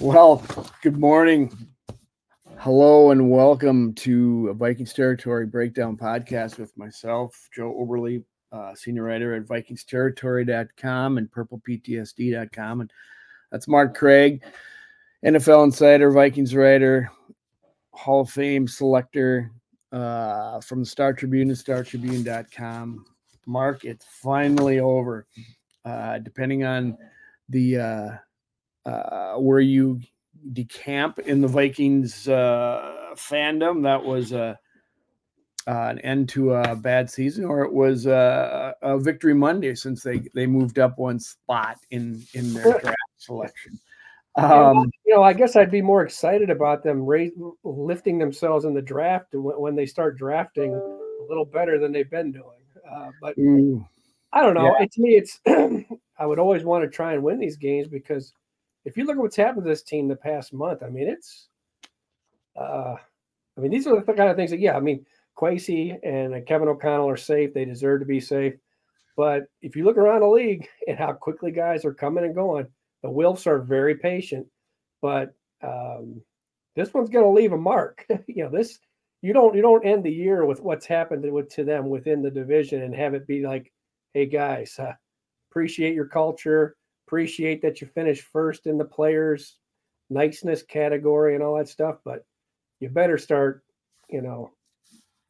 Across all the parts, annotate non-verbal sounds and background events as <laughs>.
Well, good morning. Hello and welcome to a Vikings Territory Breakdown podcast with myself, Joe Oberly, uh, senior writer at VikingsTerritory.com and PurplePTSD.com. And that's Mark Craig, NFL insider, Vikings writer, Hall of Fame selector uh, from the Star Tribune and StarTribune.com. Mark, it's finally over. Uh, depending on the uh, where you decamp in the Vikings uh, fandom. That was a, uh, an end to a bad season, or it was a, a, victory Monday since they they moved up one spot in in their draft selection. Um, you know, I guess I'd be more excited about them lifting themselves in the draft when they start drafting a little better than they've been doing. Uh, but ooh, I don't know. Yeah. It, to me, it's <clears throat> I would always want to try and win these games because if you look at what's happened to this team the past month, I mean, it's, uh, I mean, these are the kind of things that, yeah, I mean, Kwesi and Kevin O'Connell are safe. They deserve to be safe. But if you look around the league <laughs> and how quickly guys are coming and going, the Wilfs are very patient. But um, this one's going to leave a mark. <laughs> you know, this you don't you don't end the year with what's happened with, to them within the division and have it be like, hey guys, uh, appreciate your culture appreciate that you finished first in the players niceness category and all that stuff, but you better start, you know,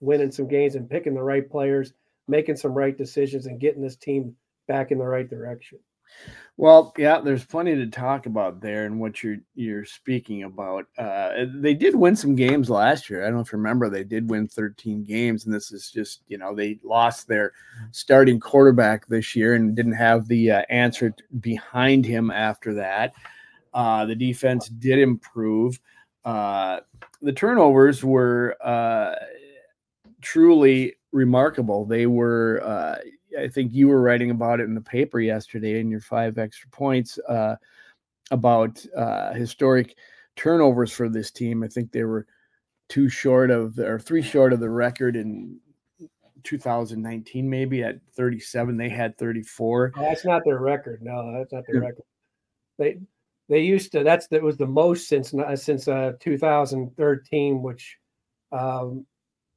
winning some games and picking the right players, making some right decisions, and getting this team back in the right direction. Well, yeah, there's plenty to talk about there, and what you're you're speaking about. Uh, they did win some games last year. I don't know if you remember, they did win 13 games, and this is just you know they lost their starting quarterback this year and didn't have the uh, answer behind him after that. Uh, the defense did improve. Uh, the turnovers were uh, truly remarkable. They were uh, I think you were writing about it in the paper yesterday in your five extra points uh, about uh, historic turnovers for this team. I think they were two short of or three short of the record in 2019, maybe at 37. They had 34. Oh, that's not their record. No, that's not their yeah. record. They they used to. That's that was the most since since uh, 2013, which um,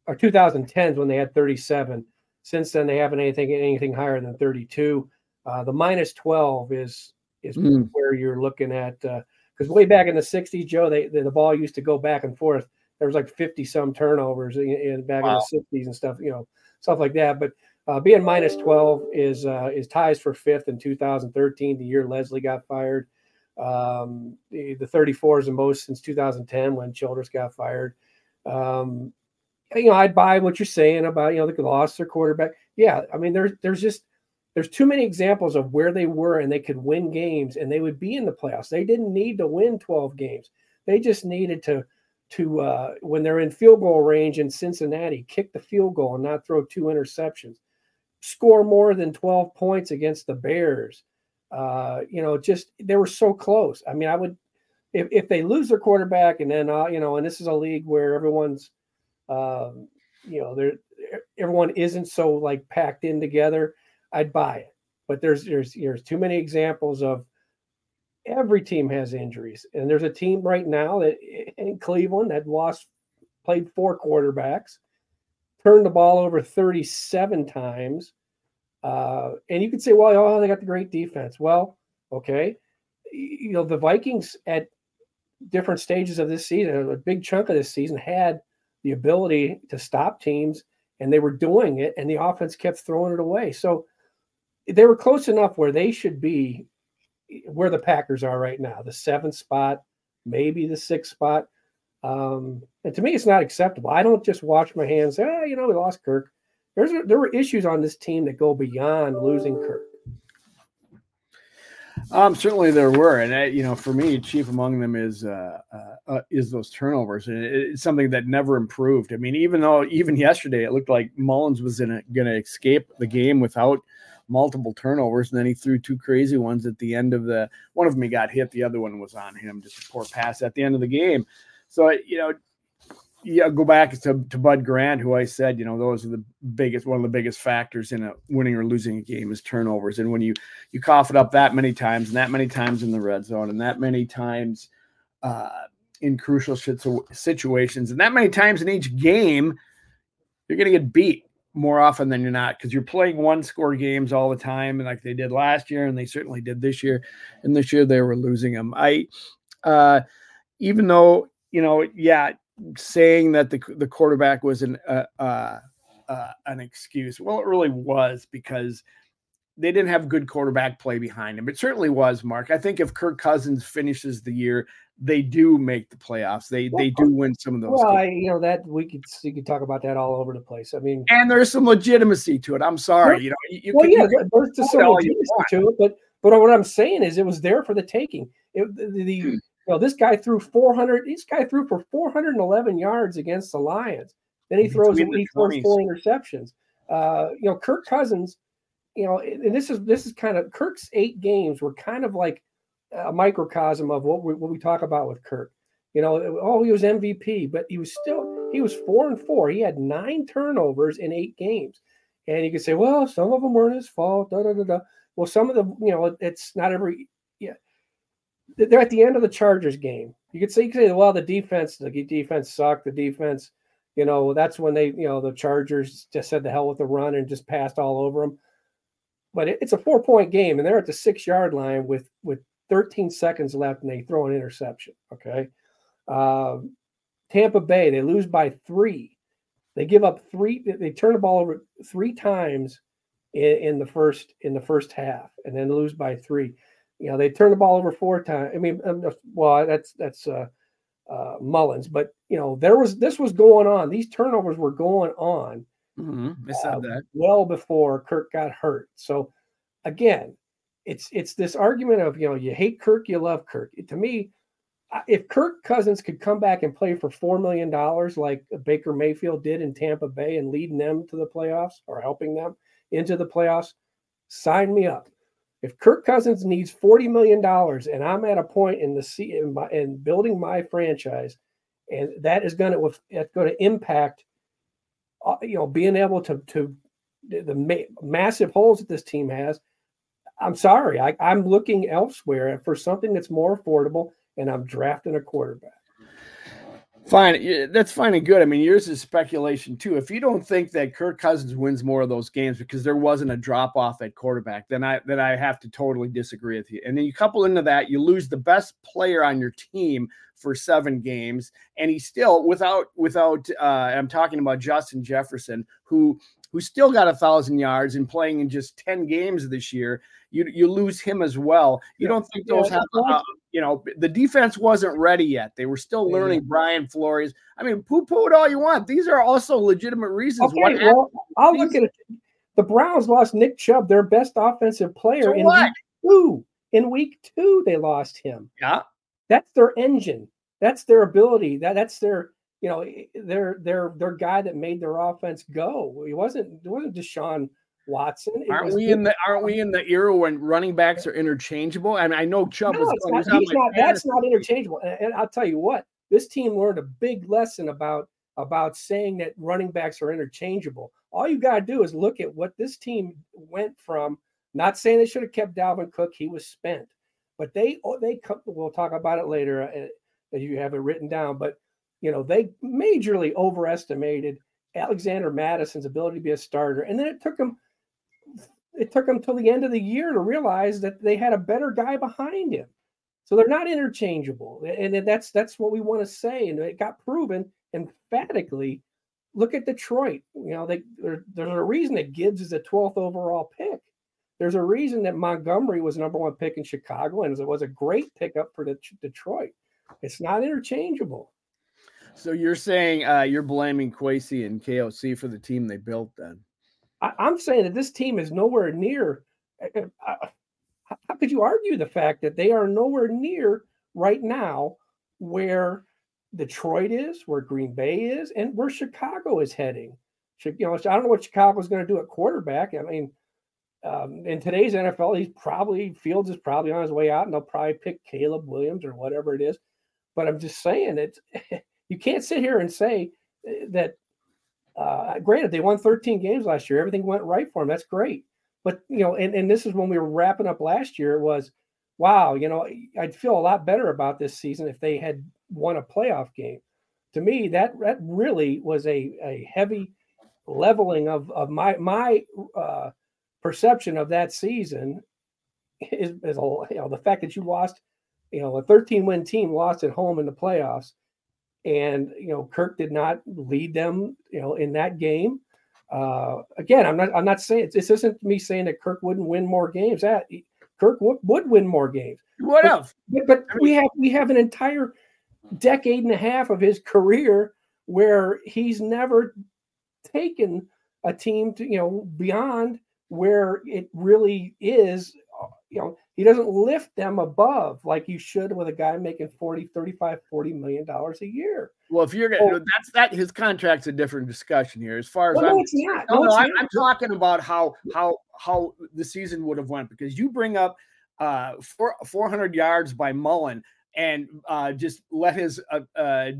or 2010s when they had 37 since then, they haven't anything anything higher than 32. Uh, the minus 12 is is mm. where you're looking at because uh, way back in the 60s, Joe, they, they, the ball used to go back and forth. There was like 50 some turnovers in, in back wow. in the 60s and stuff, you know, stuff like that. But uh, being minus 12 is uh, is ties for fifth in 2013, the year Leslie got fired. Um, the, the 34 is the most since 2010 when Childress got fired. Um, you know, I'd buy what you're saying about, you know, they lost their quarterback. Yeah. I mean, there's there's just there's too many examples of where they were and they could win games and they would be in the playoffs. They didn't need to win 12 games. They just needed to to uh, when they're in field goal range in Cincinnati, kick the field goal and not throw two interceptions, score more than 12 points against the Bears. Uh, you know, just they were so close. I mean, I would if, if they lose their quarterback and then uh, you know, and this is a league where everyone's um, you know, there everyone isn't so like packed in together. I'd buy it, but there's there's there's too many examples of every team has injuries, and there's a team right now that in Cleveland that lost played four quarterbacks, turned the ball over 37 times. Uh, and you could say, well, oh, they got the great defense. Well, okay. You know, the Vikings at different stages of this season, a big chunk of this season, had the ability to stop teams, and they were doing it, and the offense kept throwing it away. So they were close enough where they should be where the Packers are right now, the seventh spot, maybe the sixth spot. Um, and to me, it's not acceptable. I don't just wash my hands. Ah, you know, we lost Kirk. There's there were issues on this team that go beyond losing Kirk. Um, certainly there were, and I, you know, for me, chief among them is uh, uh, uh, is those turnovers, and it's something that never improved. I mean, even though even yesterday it looked like Mullens was going to escape the game without multiple turnovers, and then he threw two crazy ones at the end of the. One of them he got hit, the other one was on him, just a poor pass at the end of the game. So you know, yeah, go back to, to Bud Grant, who I said, you know, those are the biggest, one of the biggest factors in a winning or losing a game is turnovers. And when you you cough it up that many times and that many times in the red zone and that many times uh, in crucial situations. And that many times in each game, you're going to get beat more often than you're not because you're playing one score games all the time, and like they did last year, and they certainly did this year. And this year they were losing them. I, uh, even though you know, yeah, saying that the the quarterback was an uh, uh, uh, an excuse. Well, it really was because they didn't have good quarterback play behind him. It certainly was, Mark. I think if Kirk Cousins finishes the year, they do make the playoffs. They well, they do win some of those. Well, I, you know that we could you could talk about that all over the place. I mean, and there's some legitimacy to it. I'm sorry, you know. You, well, yeah, there's some legitimacy to it, but but what I'm saying is it was there for the taking. It, the, the hmm. You know this guy threw 400. This guy threw for 411 yards against the Lions. Then he throws he throws four interceptions. Uh, you know, Kirk Cousins you know, and this is this is kind of Kirk's eight games were kind of like a microcosm of what we what we talk about with Kirk. You know, oh, he was MVP, but he was still he was four and four. He had nine turnovers in eight games, and you could say, well, some of them weren't his fault. Da, da, da, da. Well, some of the you know, it's not every yeah. They're at the end of the Chargers game. You could say, you could say, well, the defense, the defense sucked. The defense, you know, that's when they, you know, the Chargers just said the hell with the run and just passed all over them but it's a four point game, and they're at the six yard line with with 13 seconds left, and they throw an interception. Okay, uh, Tampa Bay they lose by three. They give up three. They turn the ball over three times in, in the first in the first half, and then lose by three. You know they turn the ball over four times. I mean, um, well, that's that's uh, uh, Mullens, but you know there was this was going on. These turnovers were going on Mm-hmm. I said uh, that well before Kirk got hurt. So again, it's it's this argument of you know you hate Kirk, you love Kirk. To me, if Kirk Cousins could come back and play for four million dollars like Baker Mayfield did in Tampa Bay and leading them to the playoffs or helping them into the playoffs, sign me up. If Kirk Cousins needs forty million dollars and I'm at a point in the in, my, in building my franchise, and that is going to that's going to impact uh, you know, being able to to the ma- massive holes that this team has. I'm sorry, I, I'm looking elsewhere for something that's more affordable, and I'm drafting a quarterback. Fine, that's fine and good. I mean, yours is speculation too. If you don't think that Kirk Cousins wins more of those games because there wasn't a drop off at quarterback, then I then I have to totally disagree with you. And then you couple into that, you lose the best player on your team for seven games, and he still without without. Uh, I'm talking about Justin Jefferson, who who still got a thousand yards and playing in just 10 games this year, you you lose him as well. You yeah. don't think those yeah, have uh, you know the defense wasn't ready yet. They were still learning yeah. Brian Flores. I mean, poo-poo it all you want. These are also legitimate reasons. Okay, well, I'll look at it. The Browns lost Nick Chubb, their best offensive player so in what? week two. In week two, they lost him. Yeah. That's their engine. That's their ability. That that's their you know, their their their guy that made their offense go. He wasn't it wasn't Deshaun Watson. It aren't we in the aren't we in the era when running backs are interchangeable? And I know Chubb no, was not, not, that's not interchangeable. And, and, I'll tell you what, this team learned a big lesson about about saying that running backs are interchangeable. All you got to do is look at what this team went from. Not saying they should have kept Dalvin Cook; he was spent. But they oh, they we'll talk about it later. Uh, you have it written down, but you know, they majorly overestimated Alexander Mattison's ability to be a starter. And then it took him it took him till the end of the year to realize that they had a better guy behind him. So they're not interchangeable. And that's that's what we want to say. And it got proven emphatically. Look at Detroit. You know, they, there, there's a reason that Gibbs is a 12th overall pick. There's a reason that Montgomery was number one pick in Chicago, and it was a great pickup for Detroit. It's not interchangeable. So you're saying uh, you're blaming Kwesi and KOC for the team they built then? I, am saying that this team is nowhere near. Uh, how could you argue the fact that they are nowhere near right now where Detroit is, where Green Bay is, and where Chicago is heading? You know, I don't know what Chicago's going to do at quarterback. I mean, um, in today's NFL, he's probably Fields is probably on his way out, and they'll probably pick Caleb Williams or whatever it is. But I'm just saying it's <laughs> you can't sit here and say eh, that. Uh, granted, they won 13 games last year. Everything went right for them. That's great. But you know, and, and this is when we were wrapping up last year. Was wow, you know, I'd feel a lot better about this season if they had won a playoff game. To me, that that really was a, a heavy leveling of, of my my uh, perception of that season is, is a, you know the fact that you lost, you know, a 13 win team lost at home in the playoffs, and you know Kirk did not lead them, you know, in that game. Uh, again, I'm not I'm not saying this isn't me saying that Kirk wouldn't win more games. That Kirk would, would win more games. What else? But, but we have we have an entire decade and a half of his career where he's never taken a team to you know beyond where it really is you know he doesn't lift them above like you should with a guy making 40 35 40 million dollars a year well if you're gonna that's that his contract's a different discussion here as far as well, I'm, no, it's not. no, No, no, it's I'm, not. I'm talking about how how how the season would have went because you bring up uh four, 400 yards by mullen and uh just let his uh, uh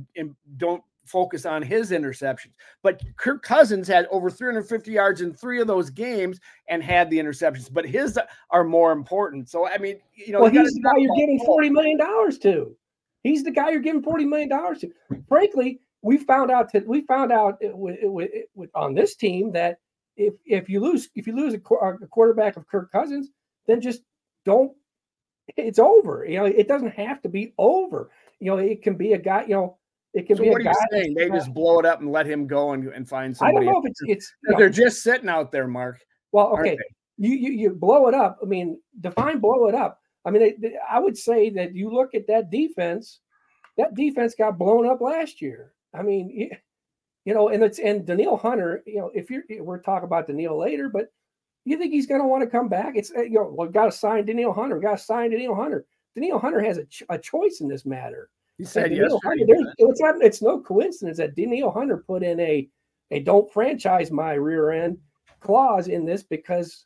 don't focus on his interceptions but kirk cousins had over 350 yards in three of those games and had the interceptions but his are more important so i mean you know well, he's the guy you're giving forty million dollars to. He's the guy you're giving forty million dollars to. Frankly, we found out that we found out it- on this team that if if you lose if you lose a, a quarterback of Kirk Cousins, then just don't. It's over. You know, it doesn't have to be over. You know, it can be a guy. You know, it can so be what a are you saying they just blow it up and let him go and, and find somebody. I don't know if it's it's. they're just sitting out there mark well, okay. You, you you blow it up. I mean, define blow it up. I mean, they, they- I would say that you look at that defense. That defense got blown up last year. I mean, you, you know, and it's and Danielle Hunter. You know, if you're we're talking about Danielle later, but you think he's going to want to come back? It's you know, well, got to sign Danielle Hunter. We got to sign Danielle Hunter. Danielle Hunter has a, ch- a choice in this matter. He said yesterday Hunter, it's not it's no coincidence that Danielle Hunter put in a a don't franchise my rear end clause in this because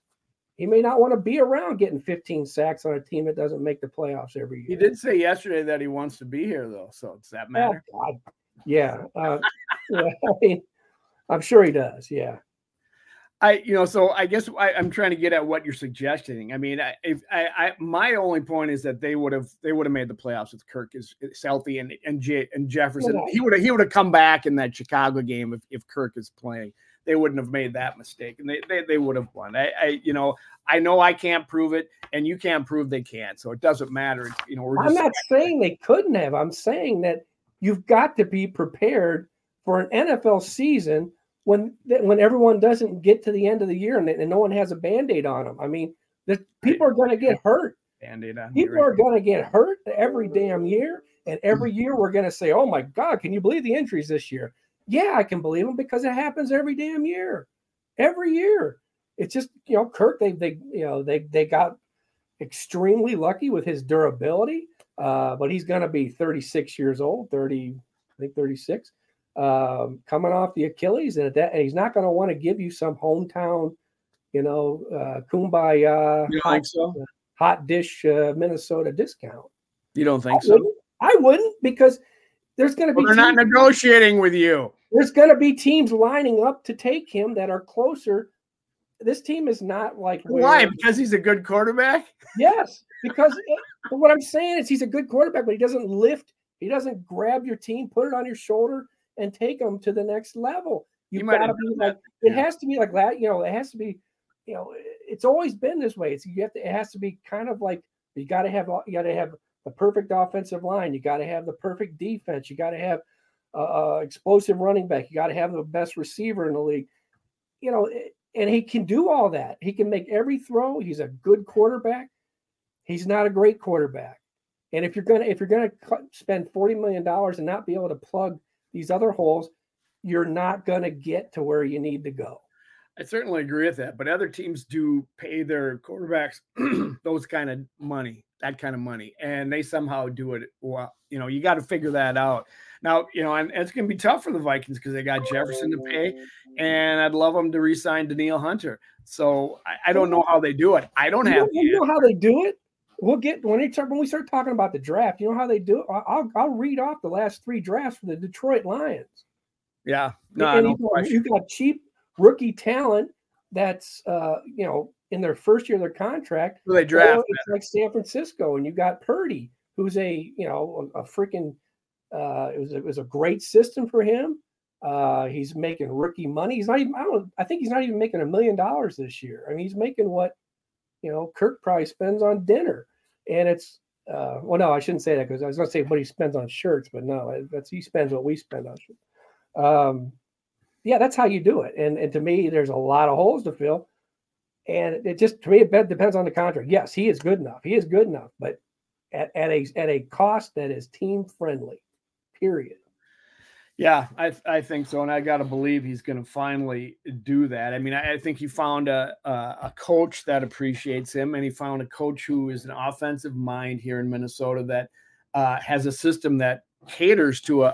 he may not want to be around getting 15 sacks on a team that doesn't make the playoffs every year. he did say yesterday that he wants to be here though so does that Oh, matter God. Yeah. Uh, <laughs> yeah. I mean, I'm sure he does. Yeah. I, you know, so I guess I, I'm trying to get at what you're suggesting. I mean, I, if I, I, my only point is that they would have, they would have made the playoffs with Kirk is, healthy and and J, and Jefferson. Well, He would have, he would have come back in that Chicago game if, if Kirk is playing. They wouldn't have made that mistake, and they they, they would have won. I, I, you know, I know I can't prove it, and you can't prove they can't, so it doesn't matter. It's, you know, we're I'm not saying they couldn't have. I'm saying that you've got to be prepared for an NFL season when when everyone doesn't get to the end of the year and, and no one has a band-aid on them. I mean, the people are going to get hurt. Band-Aid on People right are going to get hurt every damn year, and every year we're going to say, "Oh my God, can you believe the injuries this year?" Yeah, I can believe them because it happens every damn year, every year. It's just you know, Kirk. They they you know they they got extremely lucky with his durability, uh, but he's going to be 36 years old, 30, I think 36, um, coming off the Achilles, and that, and he's not going to want to give you some hometown, you know, uh, kumbaya You hot, think so? hot dish uh, Minnesota discount. You don't I think so? wouldn't, I wouldn't because there's going to be Well, they're not negotiating with you. there's going to be teams lining up to take him that are closer. This team is not like Why? Because he's a good quarterback. Yes, because it- but what I'm saying is he's a good quarterback, but he doesn't lift. He doesn't grab your team, put it on your shoulder, and take them to the next level. You've might got to be like that, it has to be like that. You know, it has to be. You know, it's always been this way. It's you have to. It has to be kind of like you got to have. You got to have the perfect offensive line. You got to have the perfect defense. You got to have uh, uh, explosive running back. You got to have the best receiver in the league. You know, and he can do all that. He can make every throw. He's a good quarterback. He's not a great quarterback. And if you're gonna if you're gonna cut, spend forty million dollars and not be able to plug these other holes, you're not gonna get to where you need to go. I certainly agree with that, but other teams do pay their quarterbacks <clears throat> those kind of money, that kind of money, and they somehow do it well. You know, you got to figure that out. Now, you know, and it's going to be tough for the Vikings because they got Jefferson to pay, and I'd love them to re-sign Danielle Hunter. So I, I don't know how they do it. I don't You have. know, you know how they do it. We'll get when they start when we start talking about the draft. You know how they do it. I'll I'll read off the last three drafts for the Detroit Lions. Yeah, no, and no you, got, you got cheap rookie talent that's uh, you know in their first year of their contract. Well, they draft. It's like San Francisco, and you got Purdy, who's a you know a, a freaking. Uh, it was it was a great system for him. Uh, he's making rookie money. He's not even. I don't. I think he's not even making a million dollars this year. I mean, he's making what you know Kirk probably spends on dinner, and it's. Uh, well, no, I shouldn't say that because I was going to say what he spends on shirts, but no, that's he spends what we spend on shirts. Um, yeah, that's how you do it. And and to me, there's a lot of holes to fill. And it just to me, it depends on the contract. Yes, he is good enough. He is good enough, but at, at a at a cost that is team friendly. Period. Yeah, I I think so, and I got to believe he's going to finally do that. I mean, I, I think he found a, a, a coach that appreciates him, and he found a coach who is an offensive mind here in Minnesota that uh, has a system that caters to a,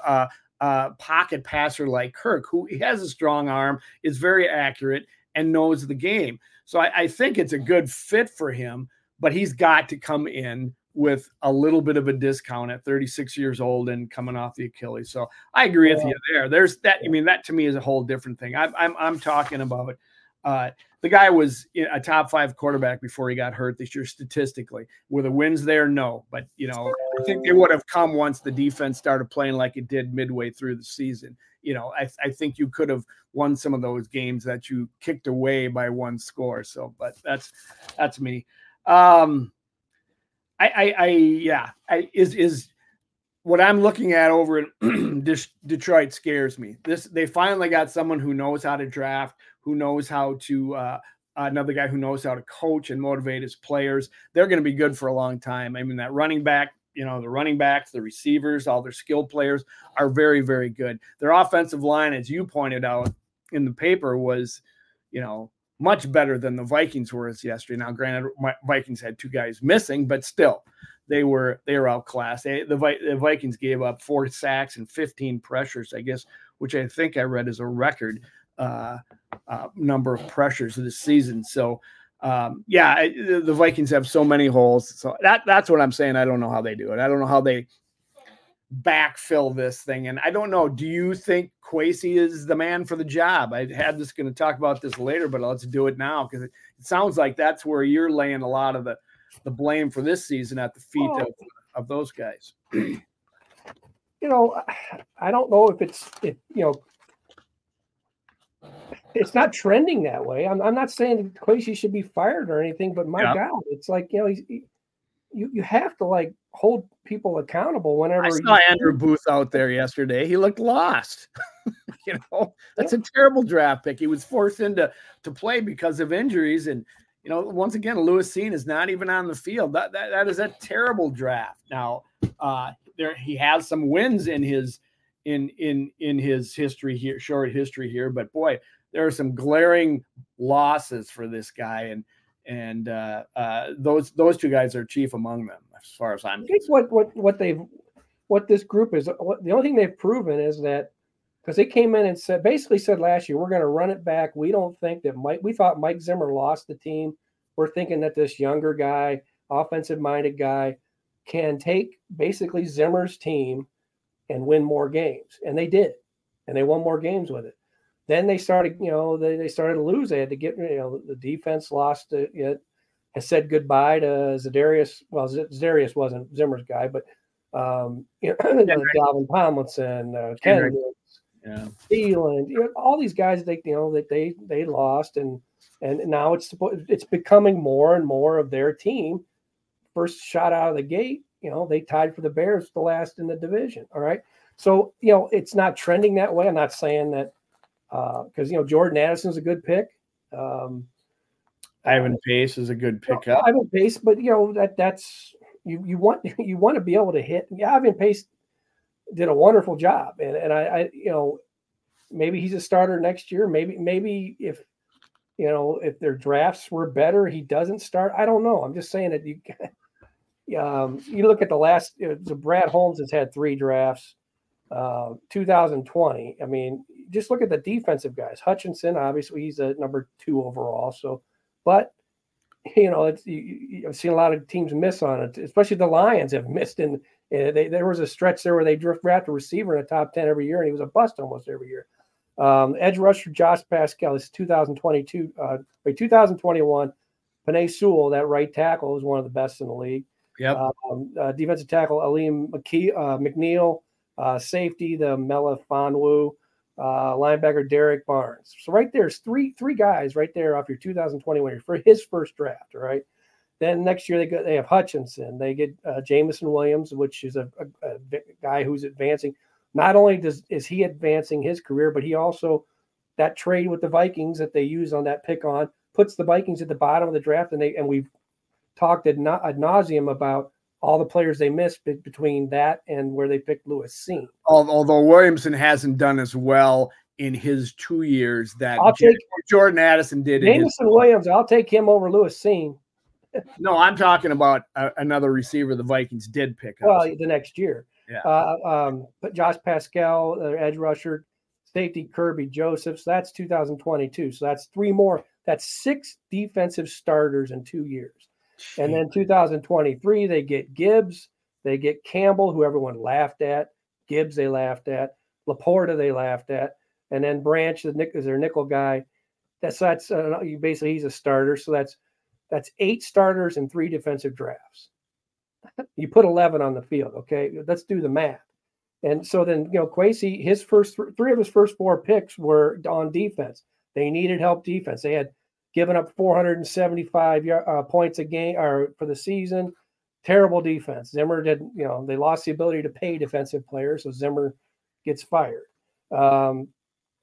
a uh, pocket passer like Kirk, who has a strong arm, is very accurate, and knows the game. So I, I, think it's a good fit for him, but he's got to come in with a little bit of a discount at 36 years old and coming off the Achilles. So I agree with you there. There's that. I mean, that to me is a whole different thing. I, I'm I'm talking about uh, the guy was a top five quarterback before he got hurt this year, statistically. Were the wins there? No. But, you know, I think they would have come once the defense started playing like it did midway through the season. You know, I, I think you could have won some of those games that you kicked away by one score. So, but that's that's me. Um, I, I, I yeah, I is is what I'm looking at over in <clears throat> Detroit scares me. This they finally got someone who knows how to draft, who knows how to uh, another guy who knows how to coach and motivate his players. They're going to be good for a long time. I mean, that running back, you know, the running backs, the receivers, all their skilled players are very, very good. Their offensive line, as you pointed out in the paper, was, you know, much better than the Vikings were as yesterday. Now, granted, Vikings had two guys missing, but still, they were they were outclassed. They, the, the Vikings gave up four sacks and 15 pressures, I guess, which I think I read as a record uh, uh, number of pressures this season. So, um, yeah, I, the Vikings have so many holes. So that that's what I'm saying. I don't know how they do it. I don't know how they backfill this thing. And I don't know. Do you think Kwesi is the man for the job? I had this going to talk about this later, but let's do it now because it, it, sounds like that's where you're laying a lot of the the blame for this season at the feet oh. of, of those guys. <clears throat> you know, I don't know if it's if you know it's not trending that way. I'm, I'm not saying Kwesi should be fired or anything, but my yeah. God, it's like you know, he's, he, you you have to like hold people accountable whenever. I saw Andrew Booth out there yesterday. He looked lost. <laughs> you know, that's yeah. a terrible draft pick. He was forced into to play because of injuries, and you know, once again, Lewis Cine is not even on the field. That that, that is a terrible draft. Now, uh, there he has some wins in his in in in his history here, short history here, but boy, there are some glaring losses for this guy, and and uh, uh, those those two guys are chief among them, as far as I'm. I think what what what they've what this group is what, the only thing they've proven is that because they came in and said basically said last year we're going to run it back. We don't think that Mike. We thought Mike Zimmer lost the team. We're thinking that this younger guy, offensive minded guy, can take basically Zimmer's team and win more games, and they did, and they won more games with it. Then they started, you know, they, they started to lose. They had to get, you know, the defense lost it, it has said goodbye to Za'Darius. Well, Za'Darius wasn't Zimmer's guy, but um, <clears throat> you know, yeah, Dalvin Tomlinson, uh, Ken, yeah. Thielen, you know, all these guys they you know that they they lost and and now it's it's becoming more and more of their team. First shot out of the gate, you know, they tied for the Bears, the last in the division. All right, so you know it's not trending that way. I'm not saying that because uh, you know Jordan Addison's a good pick. Um, Ivan Pace is a good pickup. Ivan Pace, but you know that that's you you want <laughs> you want to be able to hit. Yeah, Ivan Pace did a wonderful job, and and I, I you know maybe he's a starter next year. Maybe maybe if you know if their drafts were better, he doesn't start. I don't know. I'm just saying that you. <laughs> Um, you look at the last. So Brad Holmes has had three drafts. Uh, 2020. I mean, just look at the defensive guys. Hutchinson, obviously, he's a number two overall. So, but you know, it's you, you, I've seen a lot of teams miss on it, especially the Lions have missed. And there was a stretch there where they draft a receiver in the top ten every year, and he was a bust almost every year. Um, edge rusher Josh Paschal is 2022, uh, 2021. Penei Sewell, that right tackle, is one of the best in the league. Yep. Um, uh, defensive tackle Alim McKee, uh, McNeill, uh, safety the Mela Fonwu, uh, linebacker Derrick Barnes. So right there's three three guys right there off your 2021 for his first draft. Right. Then next year they go, they have Hutchinson. They get uh, Jameson Williams, which is a, a, a, guy who's advancing. Not only does is he advancing his career, but he also that trade with the Vikings that they use on that pick on puts the Vikings at the bottom of the draft, and they and we've talked ad, na- ad nauseum about all the players they missed between that and where they picked Lewis Cine. Although Williamson hasn't done as well in his two years that I'll take, Jordan Addison did. Jameson Williams, I'll take him over Lewis Cine. <laughs> no, I'm talking about a, another receiver the Vikings did pick up. Well, the next year. Yeah. Uh, um, but Josh Paschal, edge rusher, safety Kerby Josephs. That's 2022. So that's three more. That's six defensive starters in two years. And then 2023, they get Gibbs, they get Campbell, who everyone laughed at. Gibbs, they laughed at. LaPorta, they laughed at. And then Branch, the Nick is their nickel guy. That's that's uh, basically he's a starter. So that's that's eight starters and three defensive drafts. you put 11 on the field. Okay, let's do the math. And so then you know Kwesi, his first th- three of his first four picks were on defense. They needed help defense. They had given up 475 uh, points a game or for the season. Terrible defense. Zimmer did, you know, they lost the ability to pay defensive players, so Zimmer gets fired. Um,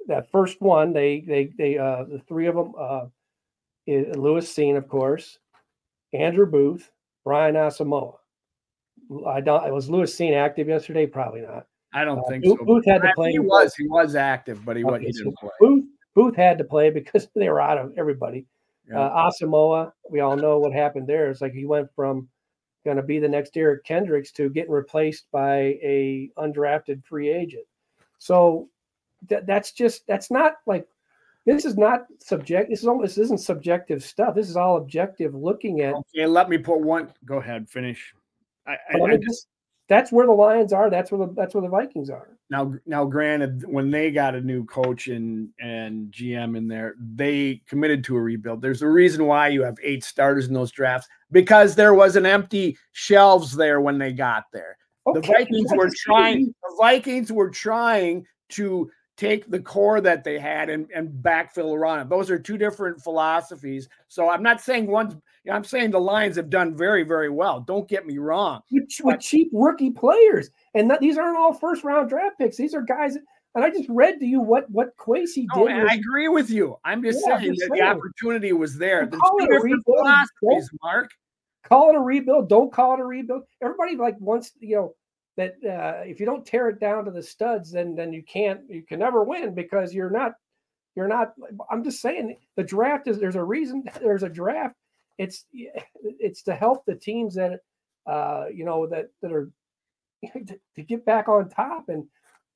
that first one, they they they uh, the three of them, uh, Lewis Cine, of course, Andrew Booth, Brian Asamoah. I don't. Was Lewis Cine active yesterday? Probably not. I don't uh, think Booth, so. Booth had to play. He was. He was active, but he, okay, he didn't so play. Booth Booth had to play because <laughs> they were out of everybody. Yeah. Uh, Asamoah, we all know what happened there. It's like he went from going to be the next Eric Kendricks to getting replaced by a undrafted free agent. So that, that's just that's not like this is not subject. This is almost this isn't subjective stuff. This is all objective looking at. Okay, let me put one. Go ahead, finish. I, I, I just, that's where the Lions are. That's where the that's where the Vikings are. Now, now, granted, when they got a new coach and and GM in there, they committed to a rebuild. There's a reason why you have eight starters in those drafts because there was an empty shelves there when they got there. Okay, the Vikings were trying. The Vikings were trying to take the core that they had and, and backfill around it. Those are two different philosophies. So I'm not saying one's I'm saying the Lions have done very, very well. Don't get me wrong. With, with cheap rookie players. And that, these aren't all first round draft picks. These are guys and I just read to you what what Kwesi no, did. I agree with you. I'm just yeah, saying that saying. the opportunity was there. There's two different philosophies, Mark. Call it a rebuild. Don't call it a rebuild. Everybody like wants you know that uh, if you don't tear it down to the studs, then then you can't you can never win because you're not you're not. I'm just saying the draft is there's a reason there's a draft. It's it's to help the teams that uh, you know that that are <laughs> to, to get back on top and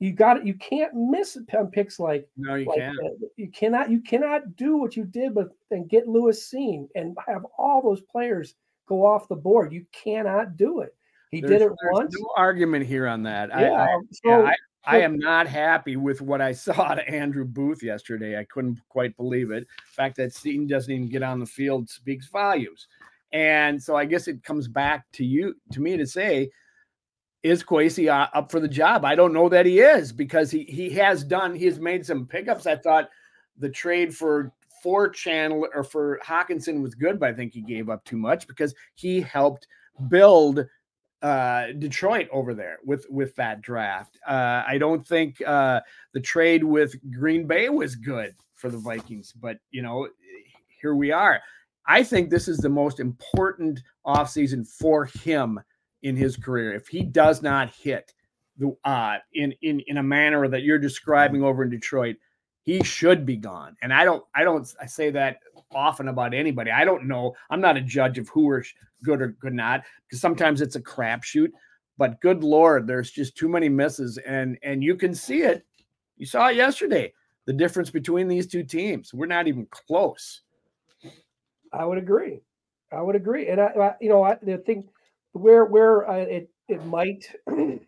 you got it. You can't miss picks like no, you like can't. You cannot. You cannot do what you did, but then get Lewis Cine and have all those players go off the board. You cannot do it. He there's, did it once. No argument here on that. Yeah, I, I, so, yeah, I, I am not happy with what I <laughs> saw to Andrew Booth yesterday. I couldn't quite believe it. The fact that Seaton doesn't even get on the field speaks volumes. And so I guess it comes back to you, to me, to say, is Kwesi uh, up for the job? I don't know that he is because he he has done he has made some pickups. I thought the trade for for Channel or for Hockenson was good, but I think he gave up too much because he helped build uh, Detroit over there with with that draft. Uh, I don't think uh, the trade with Green Bay was good for the Vikings, but you know, here we are. I think this is the most important offseason for him in his career. If he does not hit the uh, in in in a manner that you're describing over in Detroit, he should be gone. And I don't I don't I say that often about anybody. I don't know. I'm not a judge of who are good or good not because sometimes it's a crapshoot. But good lord, there's just too many misses, and and you can see it. You saw it yesterday. The difference between these two teams. We're not even close. I would agree. I would agree, and I, I you know, I the thing where where uh, it it might, <clears throat> you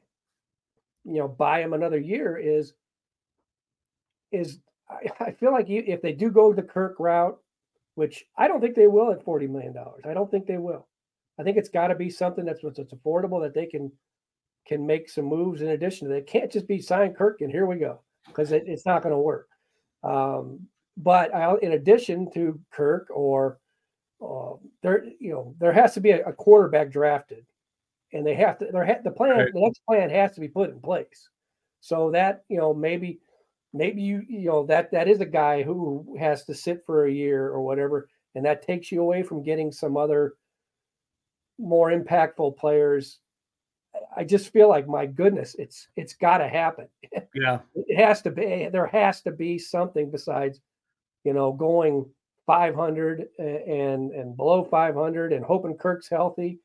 know, buy him another year is is I, I feel like you, if they do go the Kirk route, which I don't think they will at $40 million, I don't think they will. I think it's got to be something that's that's affordable that they can can make some moves in addition to that. It can't just be sign Kirk and here we go because it, it's not going to work. Um, but I, in addition to Kirk or uh, there, you know, there has to be a, a, quarterback drafted, and they have to. There, ha- the plan, right. the next plan has to be put in place. So that you know, maybe, maybe you you know that that is a guy who has to sit for a year or whatever, and that takes you away from getting some other more impactful players. I just feel like my goodness, it's it's got to happen. <laughs> Yeah, it has to be. There has to be something besides, you know, going 500 eh, and and below 500 and hoping Kirk's healthy,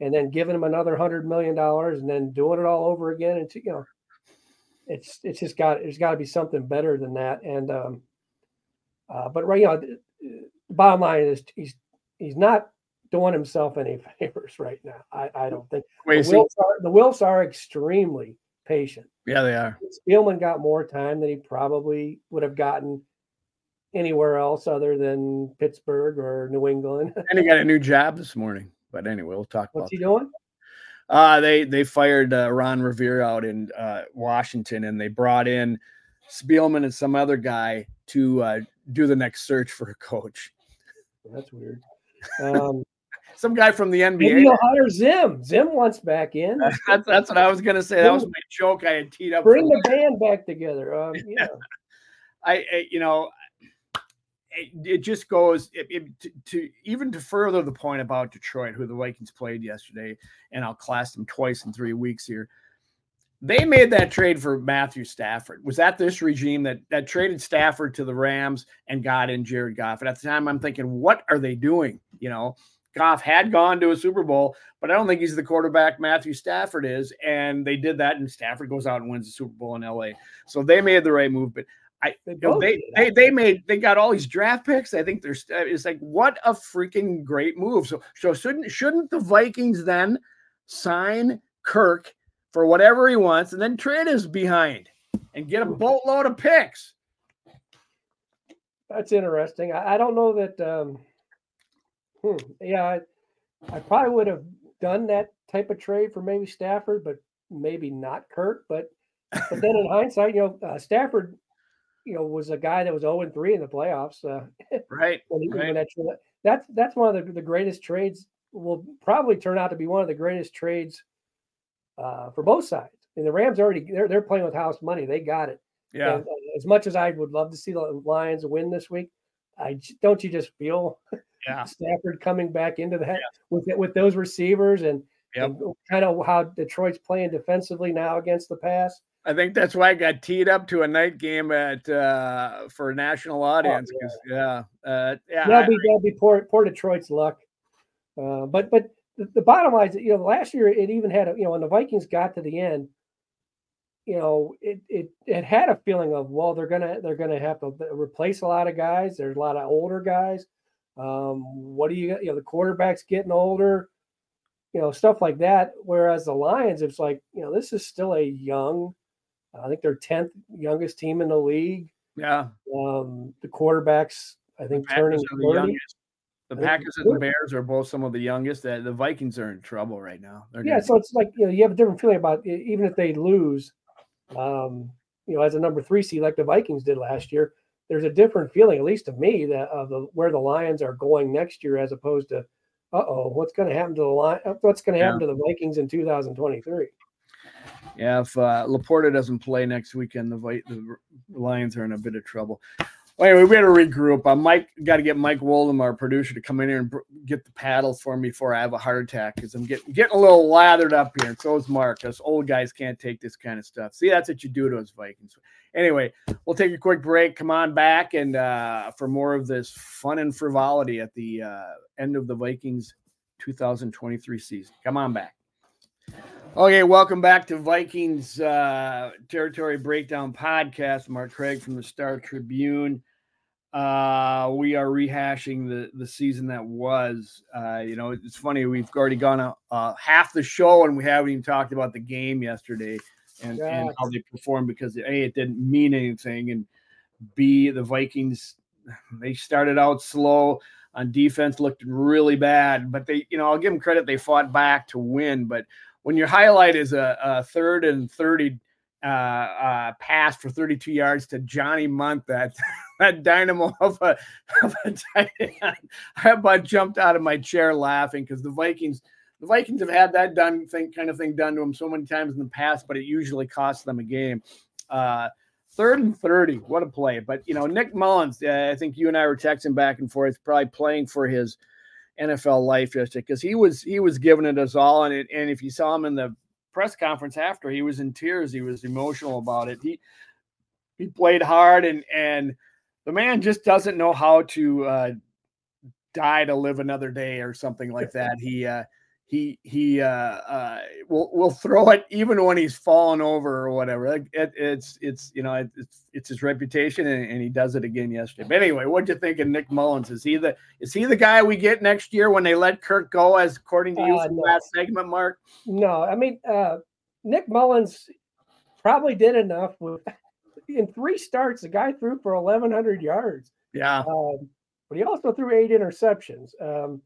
and then giving him another hundred million dollars and then doing it all over again. And you know, it's it's just got there's got to be something better than that. And um, uh, but right, you know, the bottom line is he's he's not doing himself any <laughs> favors right now. I, I don't think Wait, the, Wilfs are, the Wilfs are extremely patient. Yeah, they are. Spielman got more time than he probably would have gotten anywhere else other than Pittsburgh or New England. <laughs> and he got a new job this morning. But anyway, we'll talk about What's he that. doing? Uh, they they fired uh, Ron Rivera out in uh, Washington, and they brought in Spielman and some other guy to uh, do the next search for a coach. That's weird. Um, <laughs> some guy from the NBA. Maybe you'll hire Zim. Zim wants back in. that's, that's what I was going to say. That was my joke I had teed up. Bring the band back together. Um, <laughs> yeah. I, I, you know, it, just goes it, it, to, to, even to further the point about Detroit, who the Vikings played yesterday, and I'll class them twice in three weeks here. They made that trade for Matthew Stafford. Was that this regime that that traded Stafford to the Rams and got in Jared Goff? And at the time, I'm thinking, what are they doing? You know, Goff had gone to a Super Bowl, but I don't think he's the quarterback Matthew Stafford is. And they did that, and Stafford goes out and wins the Super Bowl in LA. So they made the right move. But I they you know, they, they they made they got all these draft picks. I think there's it's like what a freaking great move. So so shouldn't shouldn't the Vikings then sign Kirk for whatever he wants and then trade his behind and get a boatload of picks? That's interesting. I, I don't know that. Um, hmm, yeah, I, I probably would have done that type of trade for maybe Stafford, but maybe not Kirk. But but then in <laughs> hindsight, you know, uh, Stafford you know, was a guy that was 0 and 3 in the playoffs. Uh, right. <laughs> when he, right. When that, that's that's one of the, the greatest trades. Will probably turn out to be one of the greatest trades uh, for both sides. And the Rams already they're they're playing with house money. They got it. Yeah. And, uh, as much as I would love to see the Lions win this week, I don't you just feel yeah. <laughs> Stafford coming back into that yeah. with with those receivers and, yep. and kind of how Detroit's playing defensively now against the pass. I think that's why I got teed up to a night game at uh, for a national audience. Oh, yeah, yeah, uh, yeah. That'll be that'll be poor poor Detroit's luck. Uh, but but the, the, bottom line is, you know, last year it even had a, you know when the Vikings got to the end, you know, it it it had a feeling of well they're gonna they're gonna have to replace a lot of guys. There's a lot of older guys. Um, what do you you know the quarterback's getting older, you know stuff like that. Whereas the Lions, it's like you know this is still a young I think they're 10th youngest team in the league. Yeah. Um, the quarterbacks, I think, the turning the youngest. The Packers and the Bears are both some of the youngest. The, the Vikings are in trouble right now. They're yeah, so it's like you know you have a different feeling about it, even if they lose, um, you know, as a number three seed like the Vikings did last year. There's a different feeling, at least to me, that of the where the Lions are going next year, as opposed to, uh oh, what's going to happen to the line? What's going to happen yeah. to the Vikings in 2023? Yeah, if uh, LaPorta doesn't play next weekend, the, the Lions are in a bit of trouble. Well, anyway, we got to regroup. Uh, Mike got to get Mike Woldham, our producer, to come in here and get the paddles for me before I have a heart attack because I'm getting getting a little lathered up here. And so is Mark. Us old guys can't take this kind of stuff. See, that's what you do to us Vikings. Anyway, we'll take a quick break. Come on back and uh, for more of this fun and frivolity at the uh, end of the Vikings 2023 season. Come on back. Okay, welcome back to Vikings uh, Territory Breakdown Podcast. Mark Craig from the Star Tribune. Uh, we are rehashing the the season that was. Uh, you know, it's funny we've already gone a, uh, half the show and we haven't even talked about the game yesterday and, and how they performed because a it didn't mean anything and B, the Vikings, they started out slow on defense, looked really bad, but they, you know, I'll give them credit. They fought back to win. But when your highlight is a, a third and 30 uh, uh, pass for 32 yards to Johnny Mundt, that <laughs> that dynamo <laughs> of a, of a tight end, <laughs> I about jumped out of my chair laughing because the Vikings – the Vikings have had that done thing, kind of thing done to them so many times in the past, but it usually costs them a game. Uh, third and 30, what a play. But, you know, Nick Mullens, uh, I think you and I were texting back and forth, probably playing for his NFL life yesterday because he was he was giving it us all. And, it, and if you saw him in the press conference after, he was in tears. He was emotional about it. He, he played hard and, and the man just doesn't know how to uh, die to live another day or something like that. He, uh, he he uh, uh, will will throw it even when he's fallen over or whatever. It, it's it's you know it, it's it's his reputation, and, and, he does it again yesterday. But anyway, what do you think of Nick Mullens? Is he the is he the guy we get next year when they let Kirk go? As according to you uh, from no. last segment, Mark. No, I mean uh, Nick Mullens probably did enough with in three starts. The guy threw for eleven hundred yards. Yeah, um, but he also threw eight interceptions. Um,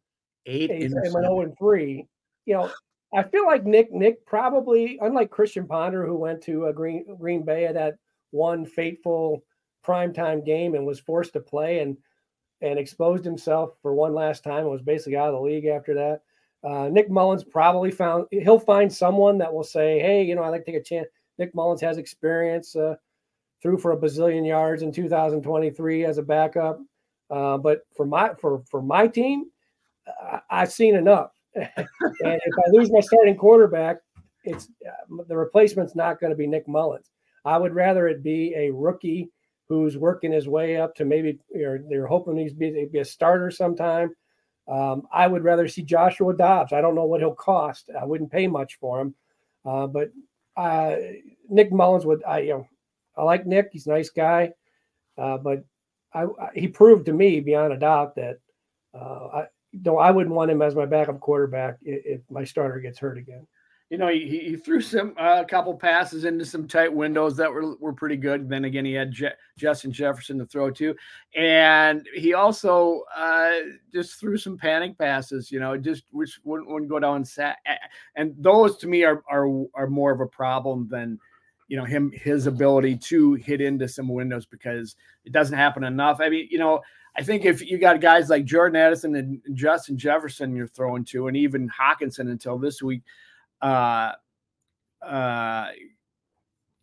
eight and went 0 and 3 you know, I feel like Nick Nick probably, unlike Christian Ponder, who went to a Green Green Bay at that one fateful primetime game and was forced to play and and exposed himself for one last time and was basically out of the league after that. Uh, Nick Mullens probably found he'll find someone that will say, "Hey, you know, I'd like to take a chance." Nick Mullens has experience, uh, threw for a bazillion yards in 2023 as a backup. Uh, but for my for for my team, I, I've seen enough and if I lose my starting quarterback, it's uh, the replacement's not going to be Nick Mullens. I would rather it be a rookie who's working his way up to maybe you they're hoping he's be, be a starter sometime. Um, I would rather see Joshua Dobbs. I don't know what he'll cost. I wouldn't pay much for him, uh, but uh, Nick Mullens would. I you know I like Nick. He's a nice guy, uh, but I, I, he proved to me beyond a doubt that uh, I, no, I wouldn't want him as my backup quarterback if, my starter gets hurt again. You know, he, he threw some a uh, couple passes into some tight windows that were were pretty good. Then again, he had Je- Justin Jefferson to throw to, and he also uh, just threw some panic passes. You know, just which wouldn't, wouldn't go down sat, and those to me are are are more of a problem than you know him his ability to hit into some windows because it doesn't happen enough. I mean, you know, I think if you got guys like Jordan Addison and Justin Jefferson you're throwing to, and even Hockenson until this week, uh, uh,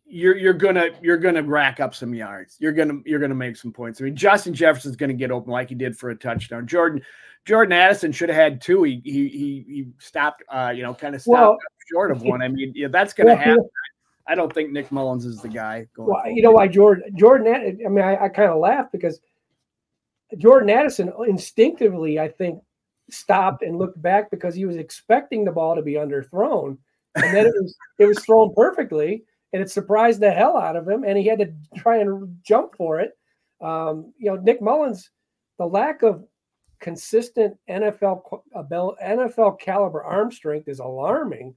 you're you're gonna you're gonna rack up some yards. You're gonna you're gonna make some points. I mean, Justin Jefferson's gonna get open like he did for a touchdown. Jordan Jordan Addison should have had two. He he he, he stopped. Uh, you know, kind of stopped well, short of one. I mean, yeah, that's gonna well, happen. I don't think Nick Mullens is the guy. well, you know why Jordan Jordan. I mean, I, I kind of laugh because Jordan Addison instinctively, I think, stopped and looked back because he was expecting the ball to be underthrown, and then it was it was thrown perfectly, and it surprised the hell out of him, and he had to try and jump for it. Um, you know, Nick Mullens, the lack of consistent NFL NFL caliber arm strength is alarming,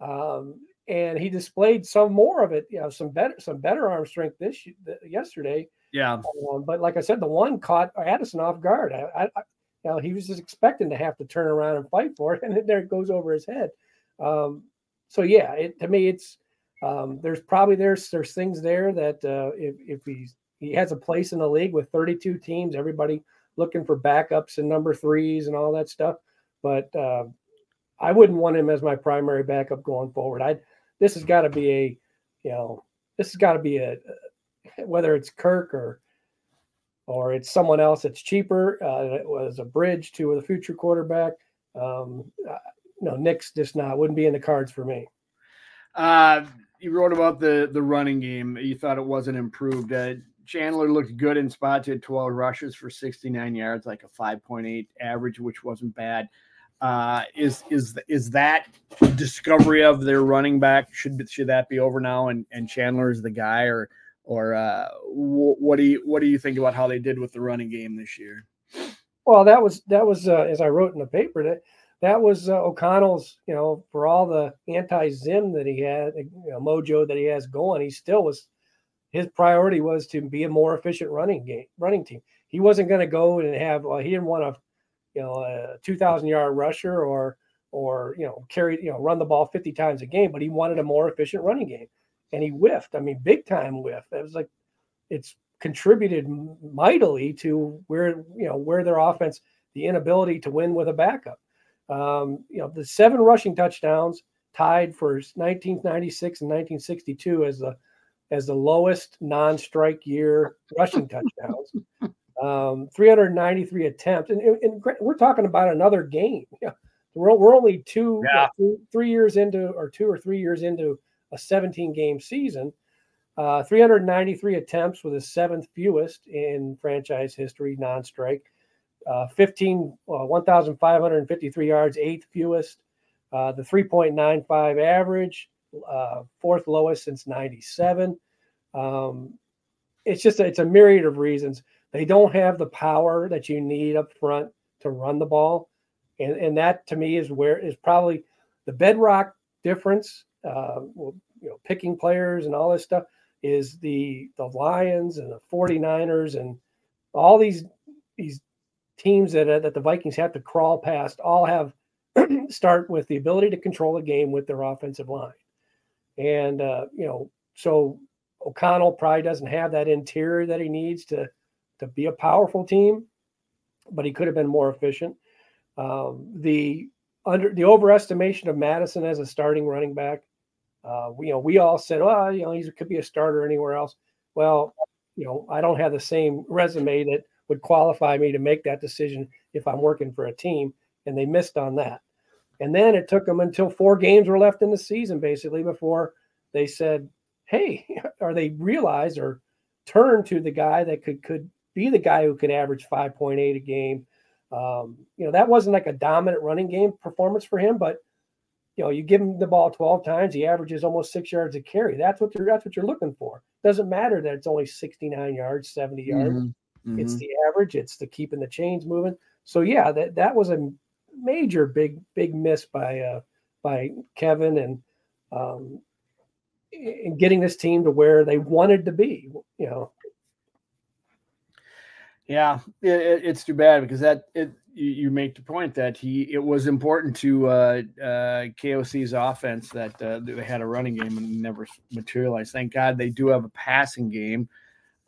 um, and he displayed some more of it. You know, some better some better arm strength this yesterday. Yeah. Um, but like I said, the one caught Addison off guard. I, I, you know, he was just expecting to have to turn around and fight for it, <laughs> and then there it goes over his head. Um, so yeah, it, to me, it's um, there's probably there's there's things there that uh, if if he's he has a place in the league with 32 teams, everybody looking for backups and number threes and all that stuff. But uh, I wouldn't want him as my primary backup going forward. I this has got to be a you know this has got to be a, whether it's Kirk or or it's someone else that's cheaper. Uh, it was a bridge to the future quarterback. Um, uh, no, Nick's just not wouldn't be in the cards for me. Uh, you wrote about the the running game. You thought it wasn't improved. Uh, Chandler looked good in spots. He had 12 rushes for 69 yards, like a 5.8 average, which wasn't bad. Uh, is is is that discovery of their running back should should that be over now? And and Chandler is the guy, or or uh, what do you what do you think about how they did with the running game this year? Well, that was that was uh, as I wrote in the paper that that was uh, O'Connell's. You know, for all the anti-zim that he had, you know, mojo that he has going, he still was his priority was to be a more efficient running game, running team. He wasn't going to go and have. Well, he didn't want a, you know, a two thousand yard rusher or or you know carry you know run the ball fifty times a game, but he wanted a more efficient running game, and he whiffed. I mean, big time whiff. It was like it's contributed mightily to where you know where their offense, the inability to win with a backup. Um, you know, the seven rushing touchdowns tied for 1996 and 1962 as the as the lowest non-strike year rushing touchdowns. <laughs> Um, 393 attempts, and, and, we're talking about another game. <laughs> Yeah. We're, we're only two, yeah. two, three years into, or two or three years into a 17 game season. Uh, 393 attempts with the seventh fewest in franchise history, non-strike. Uh, 15, uh, 1,553 yards, eighth fewest. Uh, the 3.95 average, uh, fourth lowest since 97. Um, it's just it's a myriad of reasons. They don't have the power that you need up front to run the ball, and and that to me is where is probably the bedrock difference. Uh, you know, picking players and all this stuff is the the Lions and the 49ers and all these these teams that that the Vikings have to crawl past all have <clears throat> start with the ability to control the game with their offensive line. And, uh, you know, so O'Connell probably doesn't have that interior that he needs to, to be a powerful team, but he could have been more efficient. Um, the under the overestimation of Mattison as a starting running back, uh, we, you know, we all said, well, you know, he could be a starter anywhere else. Well, you know, I don't have the same resume that would qualify me to make that decision if I'm working for a team and they missed on that. And then it took them until four games were left in the season, basically, before they said, "Hey," <laughs> or they realized or turned to the guy that could could be the guy who could average 5.8 a game. Um, you know, that wasn't like a dominant running game performance for him, but you know, you give him the ball 12 times, he averages almost six yards a carry. That's what you're that's what you're looking for. Doesn't matter that it's only 69 yards, 70 yards. Mm-hmm. It's mm-hmm. the average, it's the keeping the chains moving. So yeah, that that was a major big big miss by uh, by Kevin and um, in getting this team to where they wanted to be. You know. Yeah, it, it's too bad because that it you make the point that he it was important to uh, uh, KOC's offense that uh, they had a running game and never materialized. Thank God they do have a passing game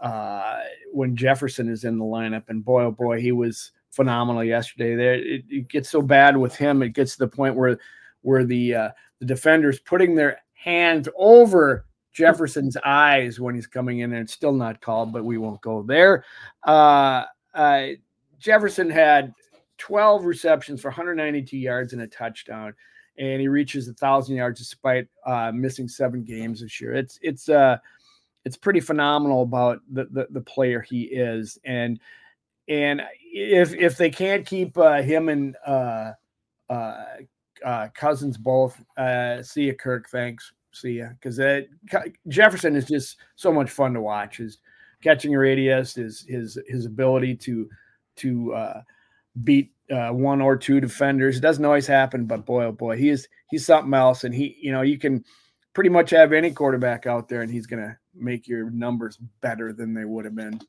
uh, when Jefferson is in the lineup, and boy oh boy he was phenomenal yesterday. There, it, it, gets so bad with him. It gets to the point where where the uh, the defenders putting their hands over Jefferson's eyes when he's coming in, and it's still not called, but we won't go there. Uh, uh, Jefferson had 12 receptions for 192 yards and a touchdown, and he reaches a thousand yards despite uh, missing seven games this year. It's it's uh it's pretty phenomenal about the, the the player he is, and and if if they can't keep uh, him and uh, uh, uh Cousins both, uh, see you, Kirk. Thanks. See ya. Because Jefferson is just so much fun to watch. His catching radius, his his his ability to to uh, beat uh, one or two defenders. It doesn't always happen, but boy, oh boy, he is he's something else. And he, you know, you can pretty much have any quarterback out there, and he's gonna make your numbers better than they would have been.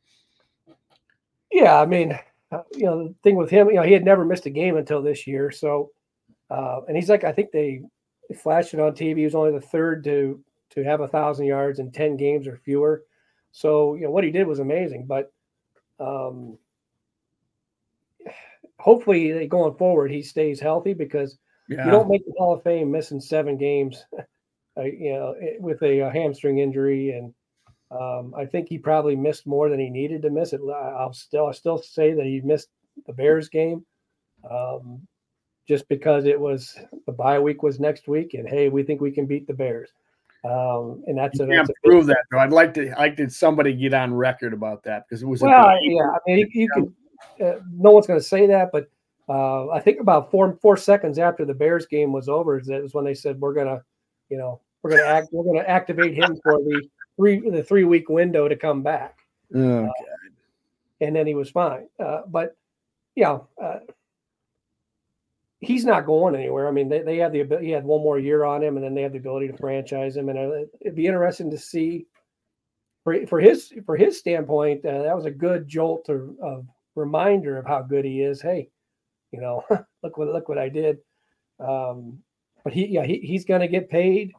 Yeah, I mean, uh, you know, the thing with him, you know, he had never missed a game until this year. So, uh, and he's like, I think they, flashed it on TV. He was only the third to to have a thousand yards in ten games or fewer. So, you know, what he did was amazing. But um, hopefully, going forward, he stays healthy because yeah. you don't make the Hall of Fame missing seven games, <laughs> uh, you know, with a, a hamstring injury and um, I think he probably missed more than he needed to miss it. I'll still I still say that he missed the Bears game, um, just because it was the bye week was next week, and hey, we think we can beat the Bears. Um, and that's you a, can't that's prove that though. I'd like to like to somebody get on record about that because it was well, yeah. I mean, you, you can. Uh, no one's going to say that, but uh, I think about four four seconds after the Bears game was over, is that was when they said we're going to, you know, we're going to act, we're going to activate him for the three the three week window to come back. Oh, uh, and then he was fine. Uh, but yeah, uh, he's not going anywhere. I mean, they, they have the ability. He had one more year on him, and then they have the ability to franchise him. And uh, it'd be interesting to see for, for his for his standpoint, uh, that was a good jolt of, reminder of how good he is. Hey, you know, <laughs> look what look what I did. Um, but he yeah he, he's going to get paid.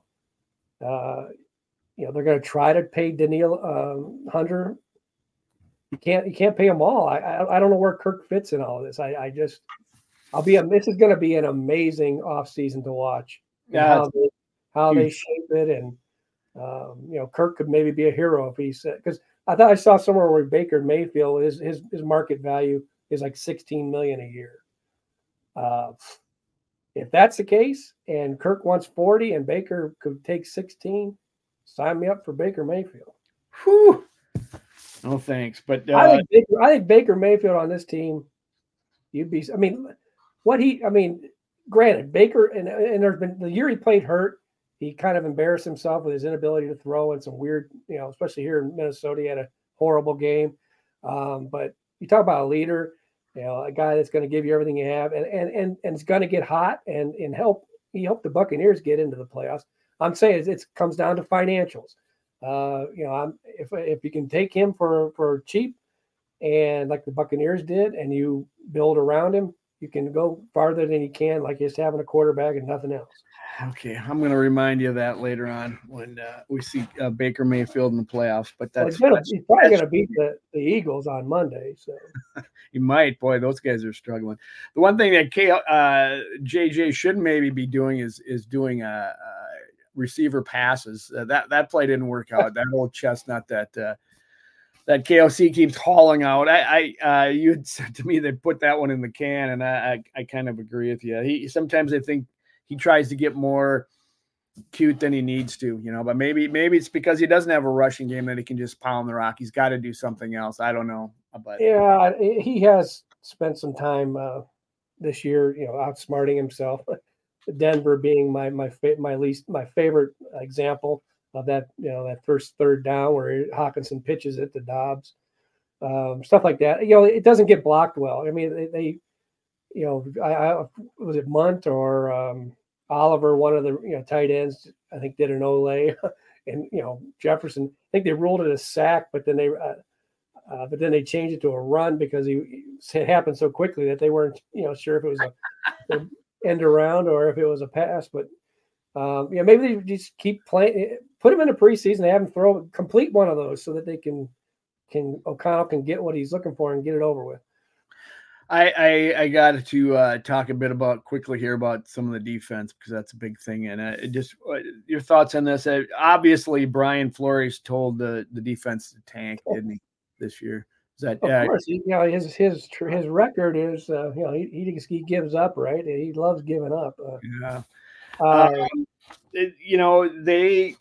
Uh, you know they're going to try to pay Danielle uh, Hunter. You can't you can't pay them all. I, I, I don't know where Kirk fits in all of this. I I just I'll be a, this is going to be an amazing off season to watch. Yeah, how they, how they shape it and um, you know Kirk could maybe be a hero if he said because I thought I saw somewhere where Baker Mayfield his his his market value is like 16 million a year. Uh, if that's the case, and Kirk wants 40 and Baker could take 16, sign me up for Baker Mayfield. Whew. No thanks, but uh, I think Baker, I think Baker Mayfield on this team, you'd be. I mean, what he. I mean, granted, Baker and and there's been the year he played hurt, he kind of embarrassed himself with his inability to throw and some weird, you know, especially here in Minnesota, he had a horrible game. Um, but you talk about a leader you know, a guy that's going to give you everything you have and and and, and it's going to get hot and and help he helped the Buccaneers get into the playoffs. I'm saying it comes down to financials. Uh, you know, I'm, if if you can take him for for cheap and like the Buccaneers did, and you build around him, you can go farther than you can, like just having a quarterback and nothing else. Okay, I'm going to remind you of that later on when uh, we see uh, Baker Mayfield in the playoffs. But that's, well, that's he's probably going to beat the, the Eagles on Monday. So <laughs> he might. Boy, those guys are struggling. The one thing that K, uh, JJ should maybe be doing is is doing a, a receiver passes. Uh, that that play didn't work out. that old chestnut that uh, that KOC keeps hauling out. I, I uh, you had <laughs> said to me they put that one in the can, and I, I, I kind of agree with you. He sometimes I think he tries to get more cute than he needs to, you know. But maybe maybe it's because he doesn't have a rushing game that he can just pound the rock. He's got to do something else. I don't know. But yeah, he has spent some time uh, this year, you know, outsmarting himself. <laughs> Denver being my my my least my favorite example that, you know, that first third down where Hockenson pitches it to Dobbs, um, stuff like that. You know, it doesn't get blocked well. I mean, they, they you know, I, I, was it Mundt or um, Oliver, one of the you know tight ends, I think did an ole, <laughs> and you know Jefferson. I think they ruled it a sack, but then they, uh, uh, but then they changed it to a run because he it happened so quickly that they weren't you know sure if it was a end around or if it was a pass. But um, yeah, maybe they just keep playing, eh, put him in a preseason, they have him throw complete one of those so that they can can O'Connell can get what he's looking for and get it over with. I, I, I got to uh, talk a bit about quickly here about some of the defense because that's a big thing. And uh, just uh, your thoughts on this? Uh, obviously, Brian Flores told the the defense to tank, didn't he, this year? Is that of uh, course? You know, his his his record is uh, you know he, he he gives up, right? He loves giving up. yeah. Um, it, you know they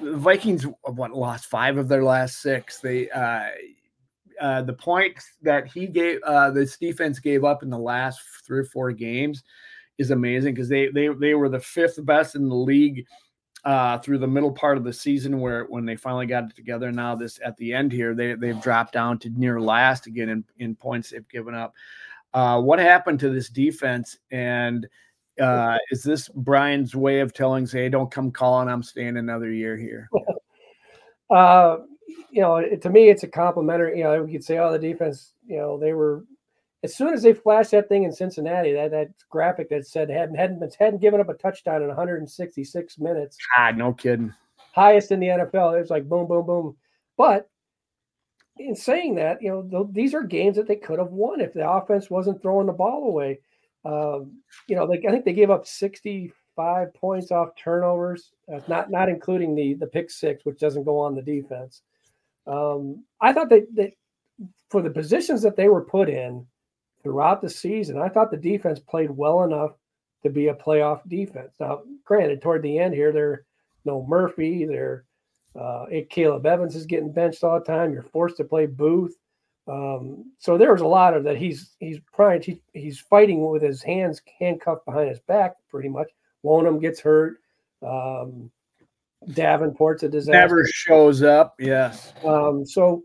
the Vikings what lost five of their last six. They uh uh, the points that he gave, uh, this defense gave up in the last three or four games is amazing because they they they were the fifth best in the league uh, through the middle part of the season, where when they finally got it together. Now this at the end here, they they've dropped down to near last again in, in points they've given up. Uh, what happened to this defense? And uh, is this Brian's way of telling, say, hey, don't come calling, I'm staying another year here? <laughs> Uh, you know, to me, it's a complimentary. You know, we could say, oh, the defense, you know, they were as soon as they flashed that thing in Cincinnati, that that graphic that said hadn't hadn't hadn't given up a touchdown in 166 minutes. God, no kidding. Highest in the NFL. It was like boom, boom, boom. But in saying that, you know, th- these are games that they could have won if the offense wasn't throwing the ball away. Um, you know, like I think they gave up 65 points off turnovers, uh, not not including the the pick six, which doesn't go on the defense. Um, I thought that, that for the positions that they were put in throughout the season, I thought the defense played well enough to be a playoff defense. Now, granted, toward the end here, they're no Murphy, they're uh, Caleb Evans is getting benched all the time. You're forced to play Booth. Um, so there was a lot of that. He's he's trying. He, he's fighting with his hands handcuffed behind his back, pretty much. Wonnum gets hurt. Um, Davenport's a disaster. Never shows up. Yes. Um, so,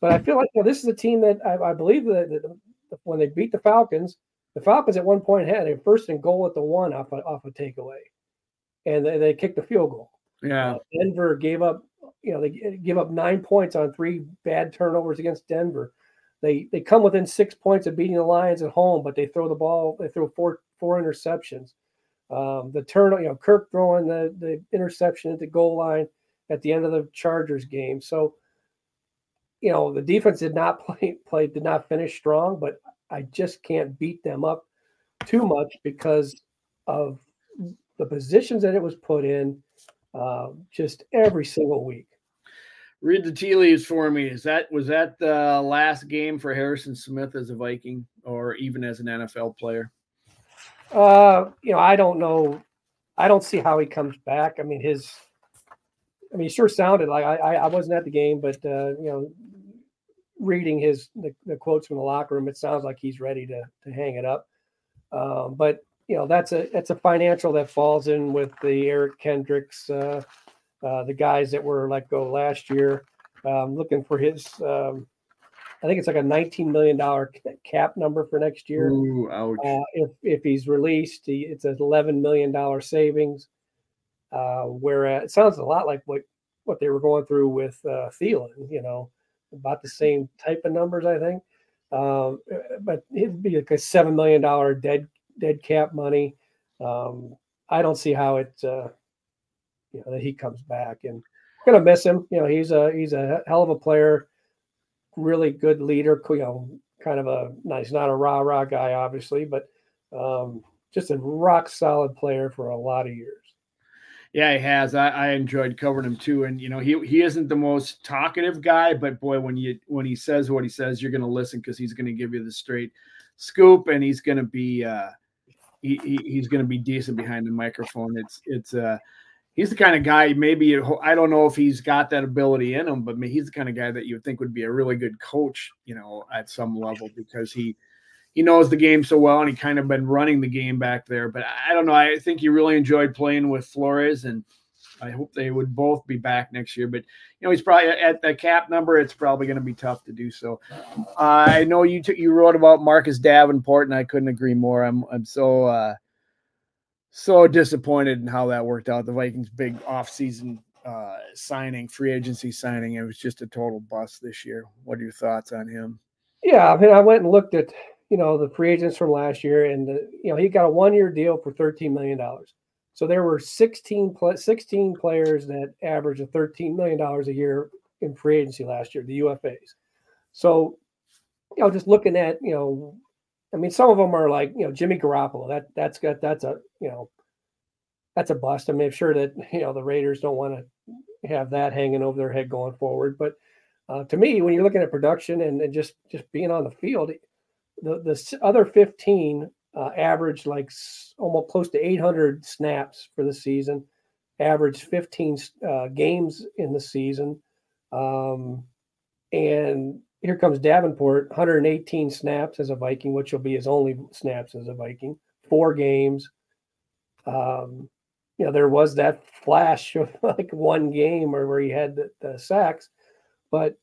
but I feel like you know, this is a team that I, I believe that, that, when they beat the Falcons, the Falcons at one point had a first and goal at the one off a, off a takeaway, and they, they kicked the field goal. Yeah. Uh, Denver gave up you know, they give up nine points on three bad turnovers against Denver. They they come within six points of beating the Lions at home, but they throw the ball. They throw four four interceptions. Um, the turn, you know, Kirk throwing the the interception at the goal line at the end of the Chargers game. So, you know, the defense did not <laughs> play play did not finish strong, but I just can't beat them up too much because of the positions that it was put in uh, just every single week. Read the tea leaves for me. Is that was that the last game for Harrison Smith as a Viking or even as an NFL player? Uh, you know, I don't know. I don't see how he comes back. I mean, his. I mean, he sure sounded like I. I wasn't at the game, but uh, you know, reading his the, the, quotes from the locker room, it sounds like he's ready to to hang it up. Um, but you know, that's a that's a financial that falls in with the Eric Kendricks, uh, uh, the guys that were let go last year. Um, looking for his. Um, I think it's like a nineteen million dollar cap number for next year. Ooh, ouch. Uh, if if he's released, he, it's an eleven million dollar savings. Uh, whereas it sounds a lot like what what they were going through with uh, Thielen. You know, about the same type of numbers, I think. Um, but it'd be like a seven million dollar dead dead cap money. Um, I don't see how it, uh, you know, that he comes back and gonna miss him. You know, he's a he's a hell of a player, really good leader. You know, kind of a nice, not a rah rah guy, obviously, but um, just a rock solid player for a lot of years. Yeah, he has. I, I, enjoyed covering him too. And you know, he he isn't the most talkative guy, but boy, when you when he says what he says, you're going to listen because he's going to give you the straight scoop, and he's going to be uh, he, he he's going to be decent behind the microphone. It's it's uh he's the kind of guy maybe I don't know if he's got that ability in him, but he's the kind of guy that you would think would be a really good coach, you know, at some level because he he knows the game so well and he kind of been running the game back there. But I don't know. I think he really enjoyed playing with Flores and I hope they would both be back next year. But you know, he's probably at the cap number. It's probably going to be tough to do so. I know you t- you wrote about Marcus Davenport, and I couldn't agree more. I'm I'm so uh, so disappointed in how that worked out. The Vikings' big offseason uh, signing, free agency signing, it was just a total bust this year. What are your thoughts on him? Yeah, I mean, I went and looked at you know, the free agents from last year, and the, you know he got a one year deal for thirteen million dollars. So there were 16, 16 players that averaged a thirteen million dollars a year in free agency last year, the UFAs. So, you know, just looking at you know, I mean, some of them are like you know Jimmy Garoppolo. That that's got that's a you know that's a bust. I mean, I'm sure that you know the Raiders don't want to have that hanging over their head going forward, but. Uh, to me, when you're looking at production and, and just just being on the field, the the other 15 uh, averaged like almost close to 800 snaps for the season, averaged 15 uh, games in the season, um, and here comes Davenport, 118 snaps as a Viking, which will be his only snaps as a Viking, four games. Um, you know, there was that flash of <laughs> like one game or where he had the, the sacks, but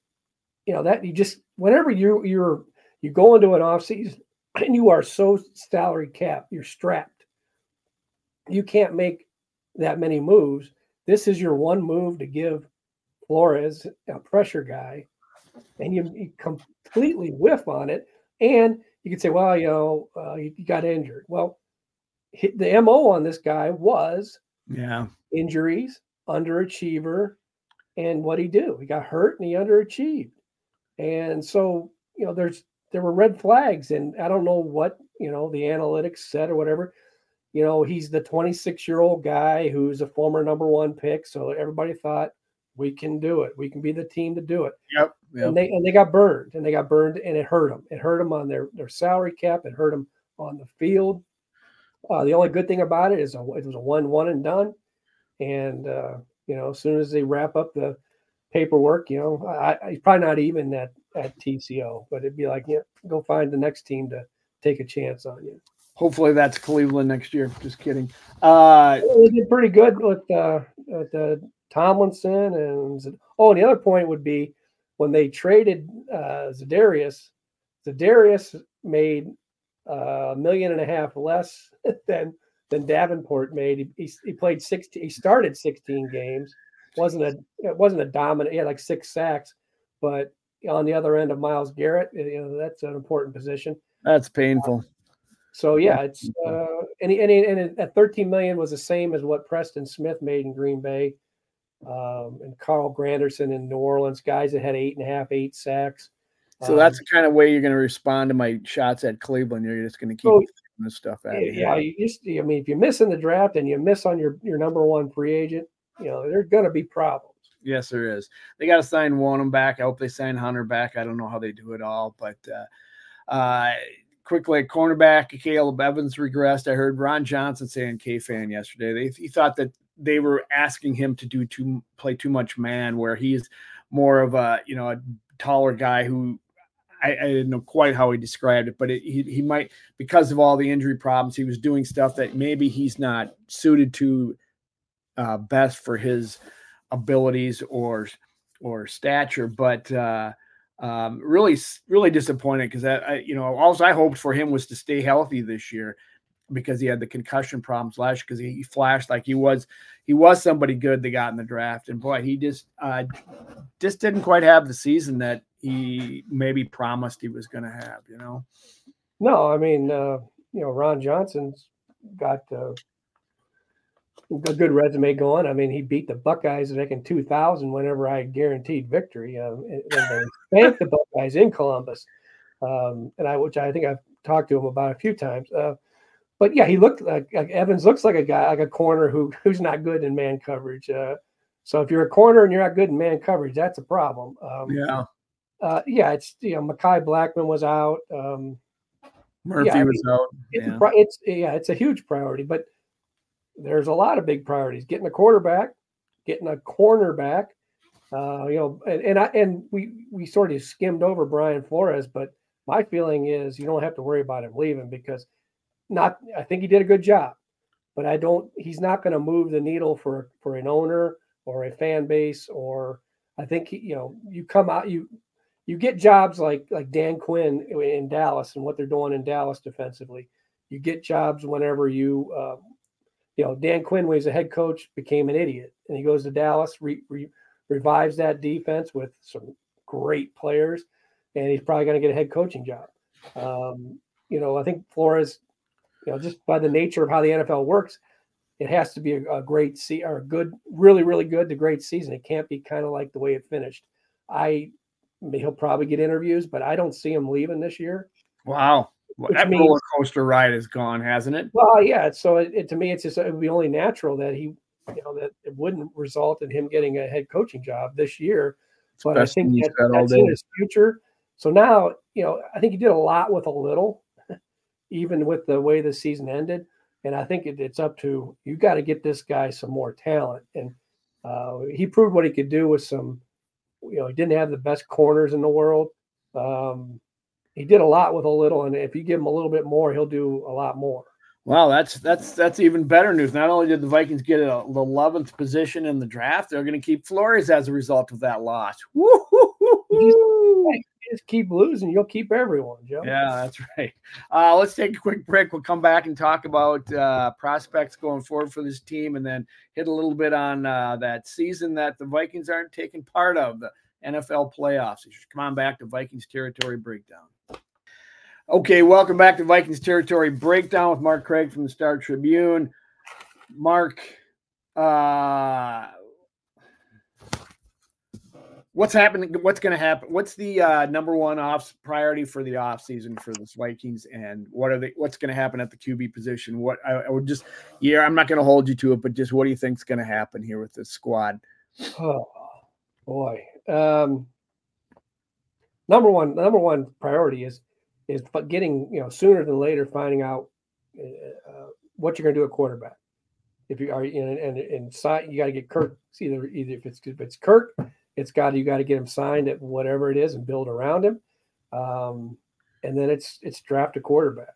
you know that you just whenever you you're you go into an off season <clears throat> and you are so salary cap, you're strapped. You can't make that many moves. This is your one move to give Flores a pressure guy, and you, you completely whiff on it. And you could say, well, you know, uh, you, you got injured. Well, the mo on this guy was yeah injuries, underachiever, and what he do? He got hurt and he underachieved. And so, you know, there's there were red flags, and I don't know what you know the analytics said or whatever. You know, he's the 26 year old guy who's a former number one pick, so everybody thought we can do it. We can be the team to do it. Yep. yep. And they and they got burned, and they got burned, and it hurt them. It hurt them on their their salary cap. It hurt them on the field. Uh, the only good thing about it is a, it was a one one and done, and uh, you know as soon as they wrap up the paperwork, you know, I, I probably not even at at TCO, but it'd be like, yeah, go find the next team to take a chance on you. Hopefully that's Cleveland next year. Just kidding. Uh, they did pretty good with uh, uh, Tomlinson and oh, and the other point would be when they traded uh, Za'Darius. Za'Darius made uh, a million and a half less <laughs> than than Davenport made. He, he, he played 16. He started 16 games wasn't a it wasn't a dominant. He had like six sacks, but on the other end of Myles Garrett, you know that's an important position. That's painful. So yeah, it's uh, and he, and, he, and at 13 million was the same as what Preston Smith made in Green Bay, um, and Carl Granderson in New Orleans, guys that had eight and a half, eight sacks. So um, that's the kind of way you're going to respond to my shots at Cleveland. You're just going to keep oh, this stuff at Yeah, you just I mean, if you miss in the draft and you miss on your your number one free agent, you know there's going to be problems. Yes, there is. They got to sign Wonnum back. I hope they sign Hunter back. I don't know how they do it all, but uh, uh, quickly cornerback Caleb Evans regressed. I heard Ron Johnson saying K fan yesterday. They, he thought that they were asking him to do too play too much man, where he's more of a you know a taller guy who I, I, didn't know quite how he described it, but it, he he might because of all the injury problems, he was doing stuff that maybe he's not suited to uh, best for his abilities or or stature, but uh, um, really really disappointed because I, you know all I hoped for him was to stay healthy this year because he had the concussion problems last because he, he, flashed like he was he was somebody good they got in the draft and boy he just uh, just didn't quite have the season that he maybe promised he was going to have you know no i mean uh, you know ron johnson's got uh, a good resume going. I mean, he beat the Buckeyes back in 2000 whenever I guaranteed victory. Um, and they spanked the Buckeyes in Columbus, um, and I, which I think I've talked to him about a few times. Uh, but yeah, he looked like, like, Evans looks like a guy, like a corner who <laughs> who's not good in man coverage. Uh, so if you're a corner and you're not good in man coverage, that's a problem. Um, yeah. Uh, yeah, it's you know, Mekhi Blackmon was out. Um, Murphy yeah, was mean, out. It's, yeah. it's yeah, it's a huge priority, but there's a lot of big priorities: getting a quarterback, getting a cornerback. Uh, you know, and, and I and we we sort of skimmed over Brian Flores, but my feeling is you don't have to worry about him leaving because not I think he did a good job, but I don't he's not going to move the needle for for an owner or a fan base or I think he, you know you come out you you get jobs like like Dan Quinn in Dallas and what they're doing in Dallas defensively. You get jobs whenever you uh, you know, Dan Quinn, he's a head coach, became an idiot, and he goes to Dallas, re, re, revives that defense with some great players, and he's probably going to get a head coaching job. Um, you know, I think Flores, you know, just by the nature of how the NFL works, it has to be a, a great see or a good, really, really good to great season. It can't be kind of like the way it finished. I, he'll probably get interviews, but I don't see him leaving this year. Wow. Well, that means, roller coaster ride is gone, hasn't it? Well, yeah. So it, it, to me, it's just it would be only natural that he, you know, that it wouldn't result in him getting a head coaching job this year. But I think that, that's in his future. So now, you know, I think he did a lot with a little, even with the way the season ended. And I think it, it's up to you. Got to get this guy some more talent, and uh, he proved what he could do with some. You know, he didn't have the best corners in the world. Um, he did a lot with a little, and if you give him a little bit more, he'll do a lot more. Wow, that's that's that's even better news. Not only did the Vikings get a, the eleventh position in the draft, they're going to keep Flores as a result of that loss. Just, just keep losing, you'll keep everyone, Joe. Yeah, that's right. Uh, let's take a quick break. We'll come back and talk about uh, prospects going forward for this team, and then hit a little bit on uh, that season that the Vikings aren't taking part of the NFL playoffs. You come on back to Vikings territory breakdown. Okay, welcome back to Vikings Territory Breakdown with Mark Craig from the Star Tribune. Mark, uh, what's happening? What's going to happen? What's the uh, number one off priority for the off season for the Vikings, and what are they? What's going to happen at the QB position? What I, I would just, yeah, I'm not going to hold you to it, but just what do you think is going to happen here with this squad? Oh boy, um, number one, number one priority is is getting you know sooner than later finding out uh, uh what you're going to do at quarterback. If you are in and and sign, you got to get Kirk. Either either if it's if it's Kirk, it's got you got to get him signed at whatever it is and build around him. Um, and then it's it's draft a quarterback.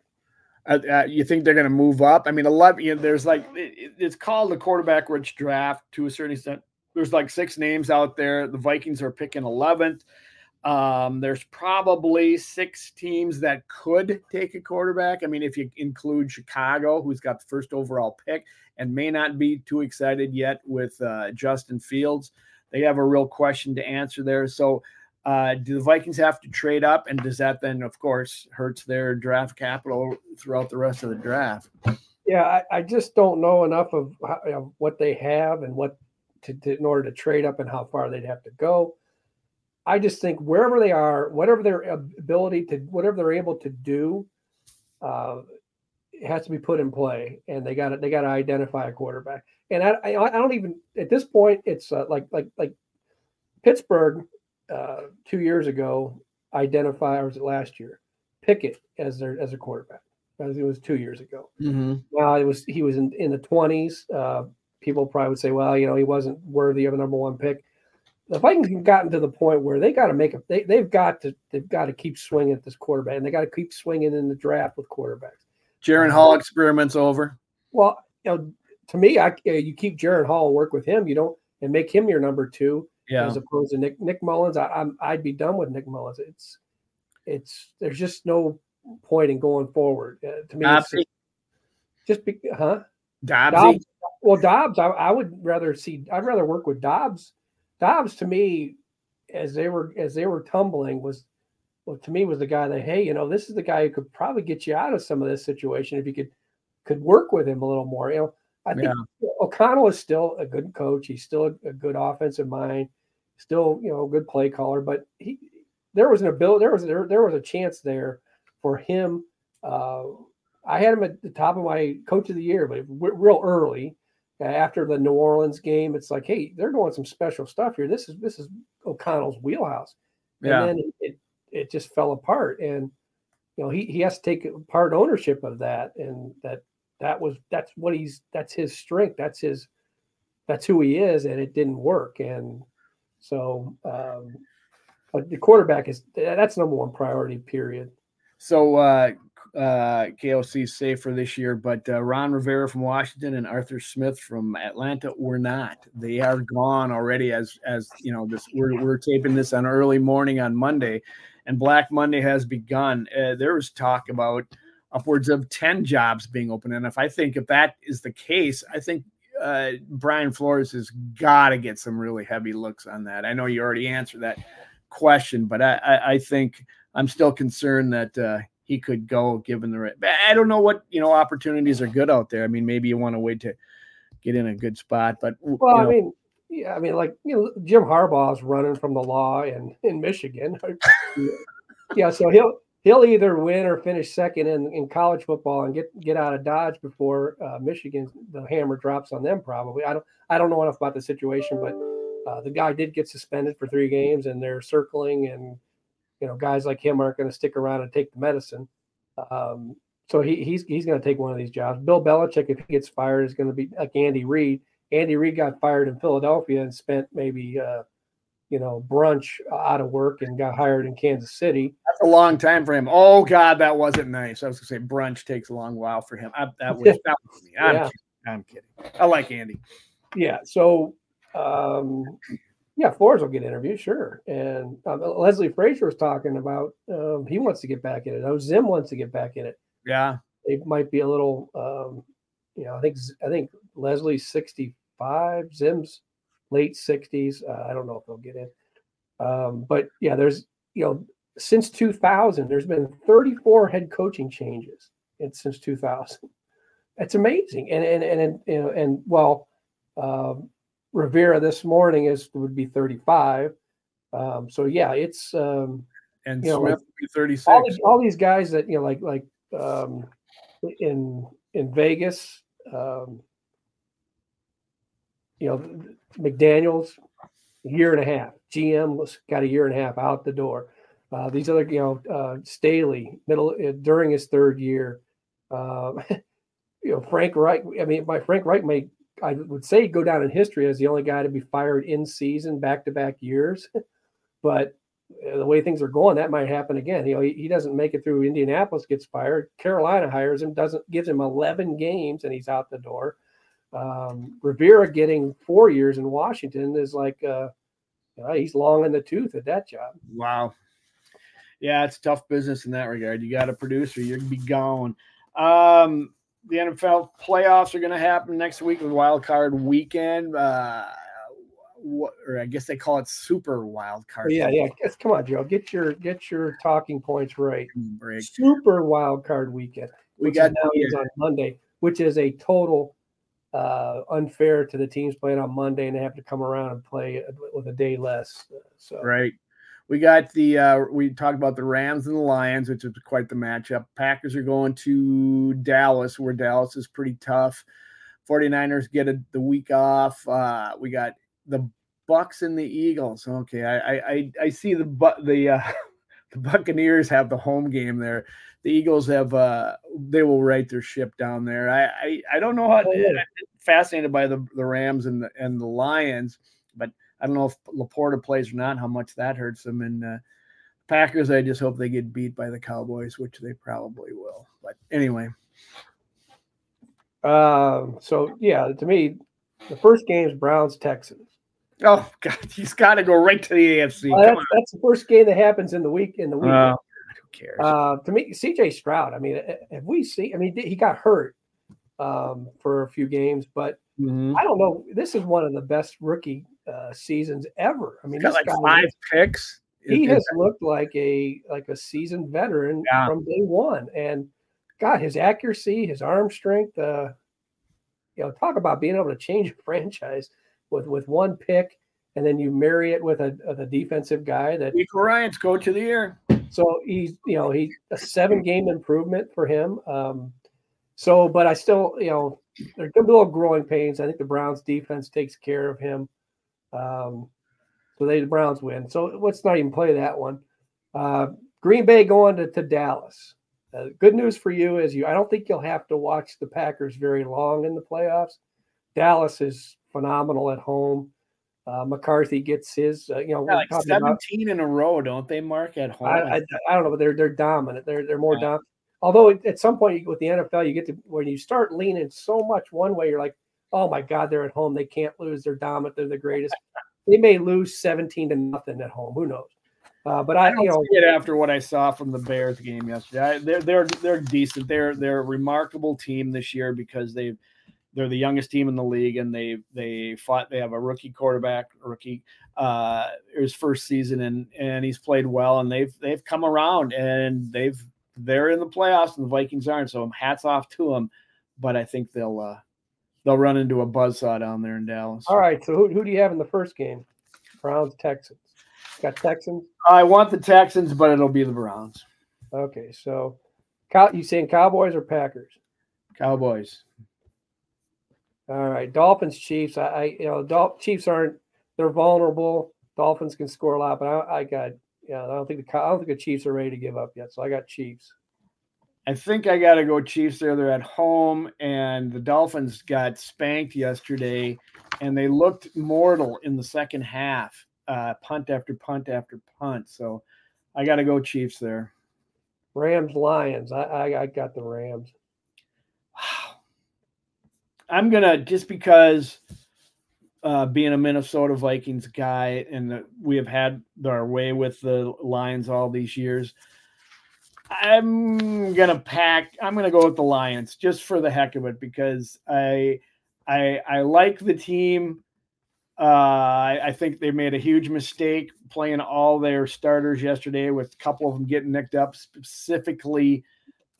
Uh, uh, you think they're going to move up? I mean, eleven. You know, there's like it, it's called the quarterback rich draft to a certain extent. There's like six names out there. The Vikings are picking eleventh. Um, there's probably six teams that could take a quarterback. I mean, if you include Chicago, who's got the first overall pick and may not be too excited yet with uh, Justin Fields, they have a real question to answer there. So, uh, do the Vikings have to trade up, and does that then, of course, hurts their draft capital throughout the rest of the draft? Yeah, I, I just don't know enough of, how, of what they have and what to, to, in order to trade up and how far they'd have to go. I just think wherever they are, whatever their ability to, whatever they're able to do, uh, has to be put in play, and they got to they got to identify a quarterback. And I, I, I don't even at this point, it's uh, like like like Pittsburgh uh, two years ago identify or was it last year, Pickett as their as a quarterback. As it was two years ago. Mm-hmm. Now it was he was in, in the twenties. Uh, people probably would say, well, you know, he wasn't worthy of a number one pick the Vikings have gotten to the point where they got to make a they they've got to they've got to keep swinging at this quarterback and they got to keep swinging in the draft with quarterbacks. Jaren Hall experiments over. Well, you know, to me, I you keep Jaren Hall work with him. You don't and make him your number two. Yeah. As opposed to Nick Nick Mullens, I, I'm I'd be done with Nick Mullens. It's it's there's just no point in going forward. Uh, to me, just, just be, huh? Dobbs. Dobbs. Well, Dobbs, I, I would rather see. I'd rather work with Dobbs Dobbs to me, as they were as they were tumbling, was well to me was the guy that hey, you know, this is the guy who could probably get you out of some of this situation if you could could work with him a little more. You know, I think yeah. O'Connell is still a good coach. He's still a, a, good offensive mind, still you know a good play caller. But he there was an ability there was there, there was a chance there for him. Uh, I had him at the top of my coach of the year, but real early after the New Orleans game, it's like, hey, they're doing some special stuff here. This is this is O'Connell's wheelhouse. Yeah. And then it it just fell apart. And you know, he he has to take part ownership of that. And that that was that's what he's that's his strength. That's his that's who he is, and it didn't work. And so um the quarterback is that's number one priority, period. So uh uh, KOC safe for this year, but uh, Ron Rivera from Washington and Arthur Smith from Atlanta were not. They are gone already. As as you know, this we're we're taping this on early morning on Monday, and Black Monday has begun. Uh, there was talk about upwards of ten jobs being open, and if I think if that is the case, I think uh, Brian Flores has got to get some really heavy looks on that. I know you already answered that question, but I, I, I think I'm still concerned that uh, he could go given the right. I don't know what you know opportunities are good out there. I mean, maybe you want to wait to get in a good spot, but well, you know. I mean, yeah, I mean, like you know, Jim Harbaugh's running from the law in in Michigan. <laughs> yeah, so he'll he'll either win or finish second in, in college football and get get out of Dodge before uh, Michigan the hammer drops on them. Probably, I don't I don't know enough about the situation, but uh, the guy did get suspended for three games, and they're circling and you know, guys like him aren't going to stick around and take the medicine. Um, so he, he's he's going to take one of these jobs. Bill Belichick, if he gets fired, is going to be like Andy Reid. Andy Reid got fired in Philadelphia and spent maybe uh, you know brunch out of work and got hired in Kansas City. That's a long time for him. Oh God, that wasn't nice. I was to say brunch takes a long while for him. I, that was that was me. I'm, yeah. kidding. I'm kidding. I like Andy. Yeah. So um, yeah, Flores will get interviewed, sure. And um, Leslie Frazier was talking about um, he wants to get back in it. Oh, Zim wants to get back in it. Yeah, it might be a little. Um, you know, I think I think Leslie's sixty five, Zim's late sixties. Uh, I don't know if they'll get in. Um, but yeah, there's you know since 2000, there's been 34 head coaching changes in, since 2000. It's amazing, and and and and, and well. Um, Rivera this morning is would be 35. Um, so yeah, it's um, and you know, Smith like, be 36. All these, all these, guys that you know, like like um, in in Vegas, um, you know, McDaniel's year and a half. GM was got a year and a half out the door. Uh, these other, you know, uh, Staley middle uh, during his third year. Uh, <laughs> you know, Frank Reich. I mean, by Frank Reich may I would say go down in history as the only guy to be fired in season back to back years. <laughs> but uh, the way things are going, that might happen again. You know, he, he, doesn't make it through Indianapolis, gets fired. Carolina hires him, doesn't gives him 11 games, and he's out the door. Um, Rivera getting four years in Washington is like, uh, Uh, he's long in the tooth at that job. Wow. Yeah, it's tough business in that regard. You got a producer, you're gonna be gone. Um, the NFL playoffs are going to happen next week with wild card weekend. Uh, what, or I guess they call it super wild card. Yeah, yeah. Come on, Joe. Get your get your talking points right. Break. Super wild card weekend. We got now on Monday, which is a total uh, unfair to the teams playing on Monday, and they have to come around and play with a day less. So right. We got the uh, we talked about the Rams and the Lions, which is quite the matchup. Packers are going to Dallas, where Dallas is pretty tough. 49ers get a, the week off. Uh, we got the Bucks and the Eagles. Okay, I I I see the but the uh, <laughs> the Buccaneers have the home game there. The Eagles have uh they will right their ship down there. I I, I don't know how oh, yeah. fascinated by the the Rams and the and the Lions, but I don't know if LaPorta plays or not, how much that hurts them. And uh, Packers, I just hope they get beat by the Cowboys, which they probably will. But anyway. Um, so yeah, to me, the first game is Browns Texans. Oh God, <laughs> he's got to go right to the AFC. Uh, that's, that's, the first game that happens in the week. In the week, uh, who cares? Uh, to me, CJ Stroud. I mean, have we seen? I mean, he got hurt um, for a few games, but mm-hmm. I don't know. This is one of the best rookie uh, seasons ever. I mean, got like five picks. He has looked like a like a seasoned veteran yeah. from day one, and God, his accuracy, his arm strength. Uh, you know, talk about being able to change a <laughs> franchise with with one pick, and then you marry it with a, a defensive guy that. Nico Ryan's coach of the year. So he's you know he a seven game improvement for him. Um, so, but I still you know there's a little growing pains. I think the Browns defense takes care of him. Um, so they the Browns win. So let's not even play that one. Uh, Green Bay going to, to Dallas. Uh, good news for you is you. I don't think you'll have to watch the Packers very long in the playoffs. Dallas is phenomenal at home. Uh, McCarthy gets his, uh, you know, yeah, like seventeen about, in a row, don't they? Mark at home. I, I, I, don't know, but they're they're dominant. They're they're more yeah. dominant. Although at some point with the NFL, you get to when you start leaning so much one way, you're like, oh my God, they're at home. They can't lose. They're dominant. They're the greatest. they may lose 17 to nothing at home. Who knows? Uh, but I, I you know, it after what I saw from the Bears game yesterday. I, they're they're they're decent. They're they're a remarkable team this year because they've they're the youngest team in the league and they they fought. They have a rookie quarterback, rookie uh, his first season, and and he's played well. And they've they've come around and they've they're in the playoffs and the Vikings aren't. So hats off to them. But I think they'll uh, they'll run into a buzzsaw down there in Dallas. All right. So who, who do you have in the first game? Browns, Texans. Got Texans. I want the Texans, but it'll be the Browns. Okay. So, you saying Cowboys or Packers? Cowboys. All right. Dolphins, Chiefs. I, I you know, Dol- Chiefs aren't. They're vulnerable. Dolphins can score a lot, but I, I got. Yeah, I don't think the I don't think the Chiefs are ready to give up yet. So I got Chiefs. I think I got to go Chiefs there. They're at home, and the Dolphins got spanked yesterday, and they looked mortal in the second half, uh, punt after punt after punt. So I got to go Chiefs there. Rams Lions. I, I, I got the Rams. I'm gonna just because uh, being a Minnesota Vikings guy, and the, we have had our way with the Lions all these years. I'm gonna pack. I'm gonna go with the Lions just for the heck of it because I I I like the team. Uh, I, I, think they made a huge mistake playing all their starters yesterday, with a couple of them getting nicked up, specifically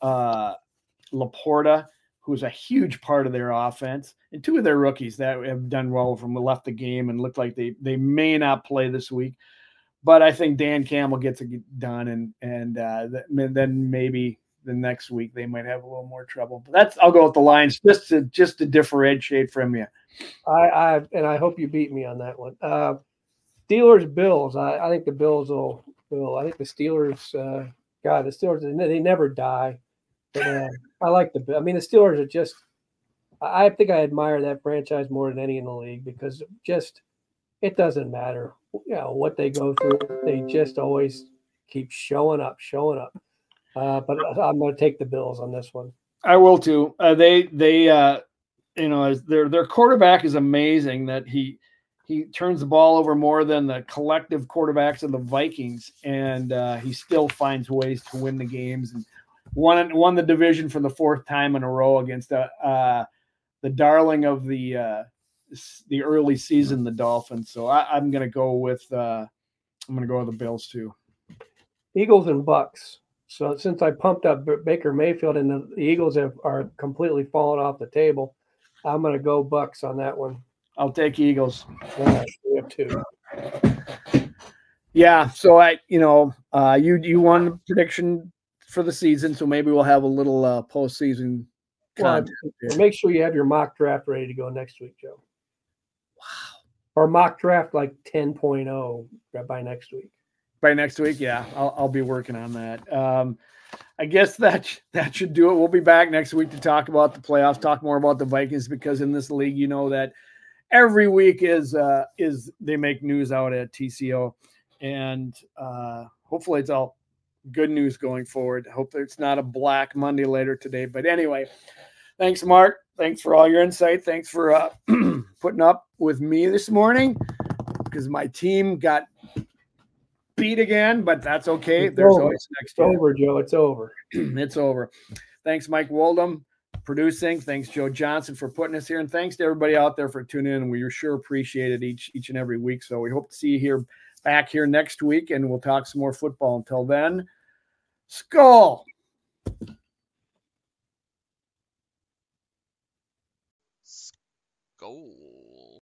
uh, LaPorta, who's a huge part of their offense, and two of their rookies that have done well from left the game and look like they they may not play this week but I think Dan Campbell gets it done, and and uh, then maybe the next week they might have a little more trouble. But that's I'll go with the Lions just to just to differentiate from you. I, I and I hope you beat me on that one. Uh, Steelers Bills. I, I think the Bills will. will I think the Steelers. Uh, God, the Steelers they never die. Uh, I like the. I mean, the Steelers are just. I think I admire that franchise more than any in the league because just it doesn't matter you know what they go through. They just always keep showing up, showing up. Uh, but I'm going to take the Bills on this one. I will too. Uh, they they uh, you know their their quarterback is amazing that he he turns the ball over more than the collective quarterbacks of the Vikings, and uh, he still finds ways to win the games and won won the division for the fourth time in a row against the uh, the darling of the uh, the early season, the Dolphins. So I, am going to go with uh, I'm going to go with the Bills too. Eagles and Bucks. So since I pumped up Baker Mayfield and the Eagles have, are completely fallen off the table, I'm going to go Bucks on that one. I'll take Eagles. Yeah, we have two. Yeah, so I, you know, uh, you you won prediction for the season, so maybe we'll have a little uh, postseason well, make sure you have your mock draft ready to go next week, Joe. Wow. Or mock draft like 10.0 by next week. By next week, yeah, I'll, I'll be working on that. Um, I guess that that should do it. We'll be back next week to talk about the playoffs, talk more about the Vikings because in this league, you know that every week is uh, is they make news out at TCO, and uh, hopefully it's all good news going forward. Hope it's not a black Monday later today. But anyway, thanks, Mark. Thanks for all your insight. Thanks for uh, <clears throat> putting up with me this morning because my team got beat again, but that's okay. It's There's over. always next. It's over, Joe. It's over. <clears throat> it's over. Thanks, Mike Woldham producing. Thanks, Joe Johnson, for putting us here, and thanks to everybody out there for tuning in. We sure appreciate it each each and every week. So we hope to see you here back here next week, and we'll talk some more football. Until then, Skol. Skol.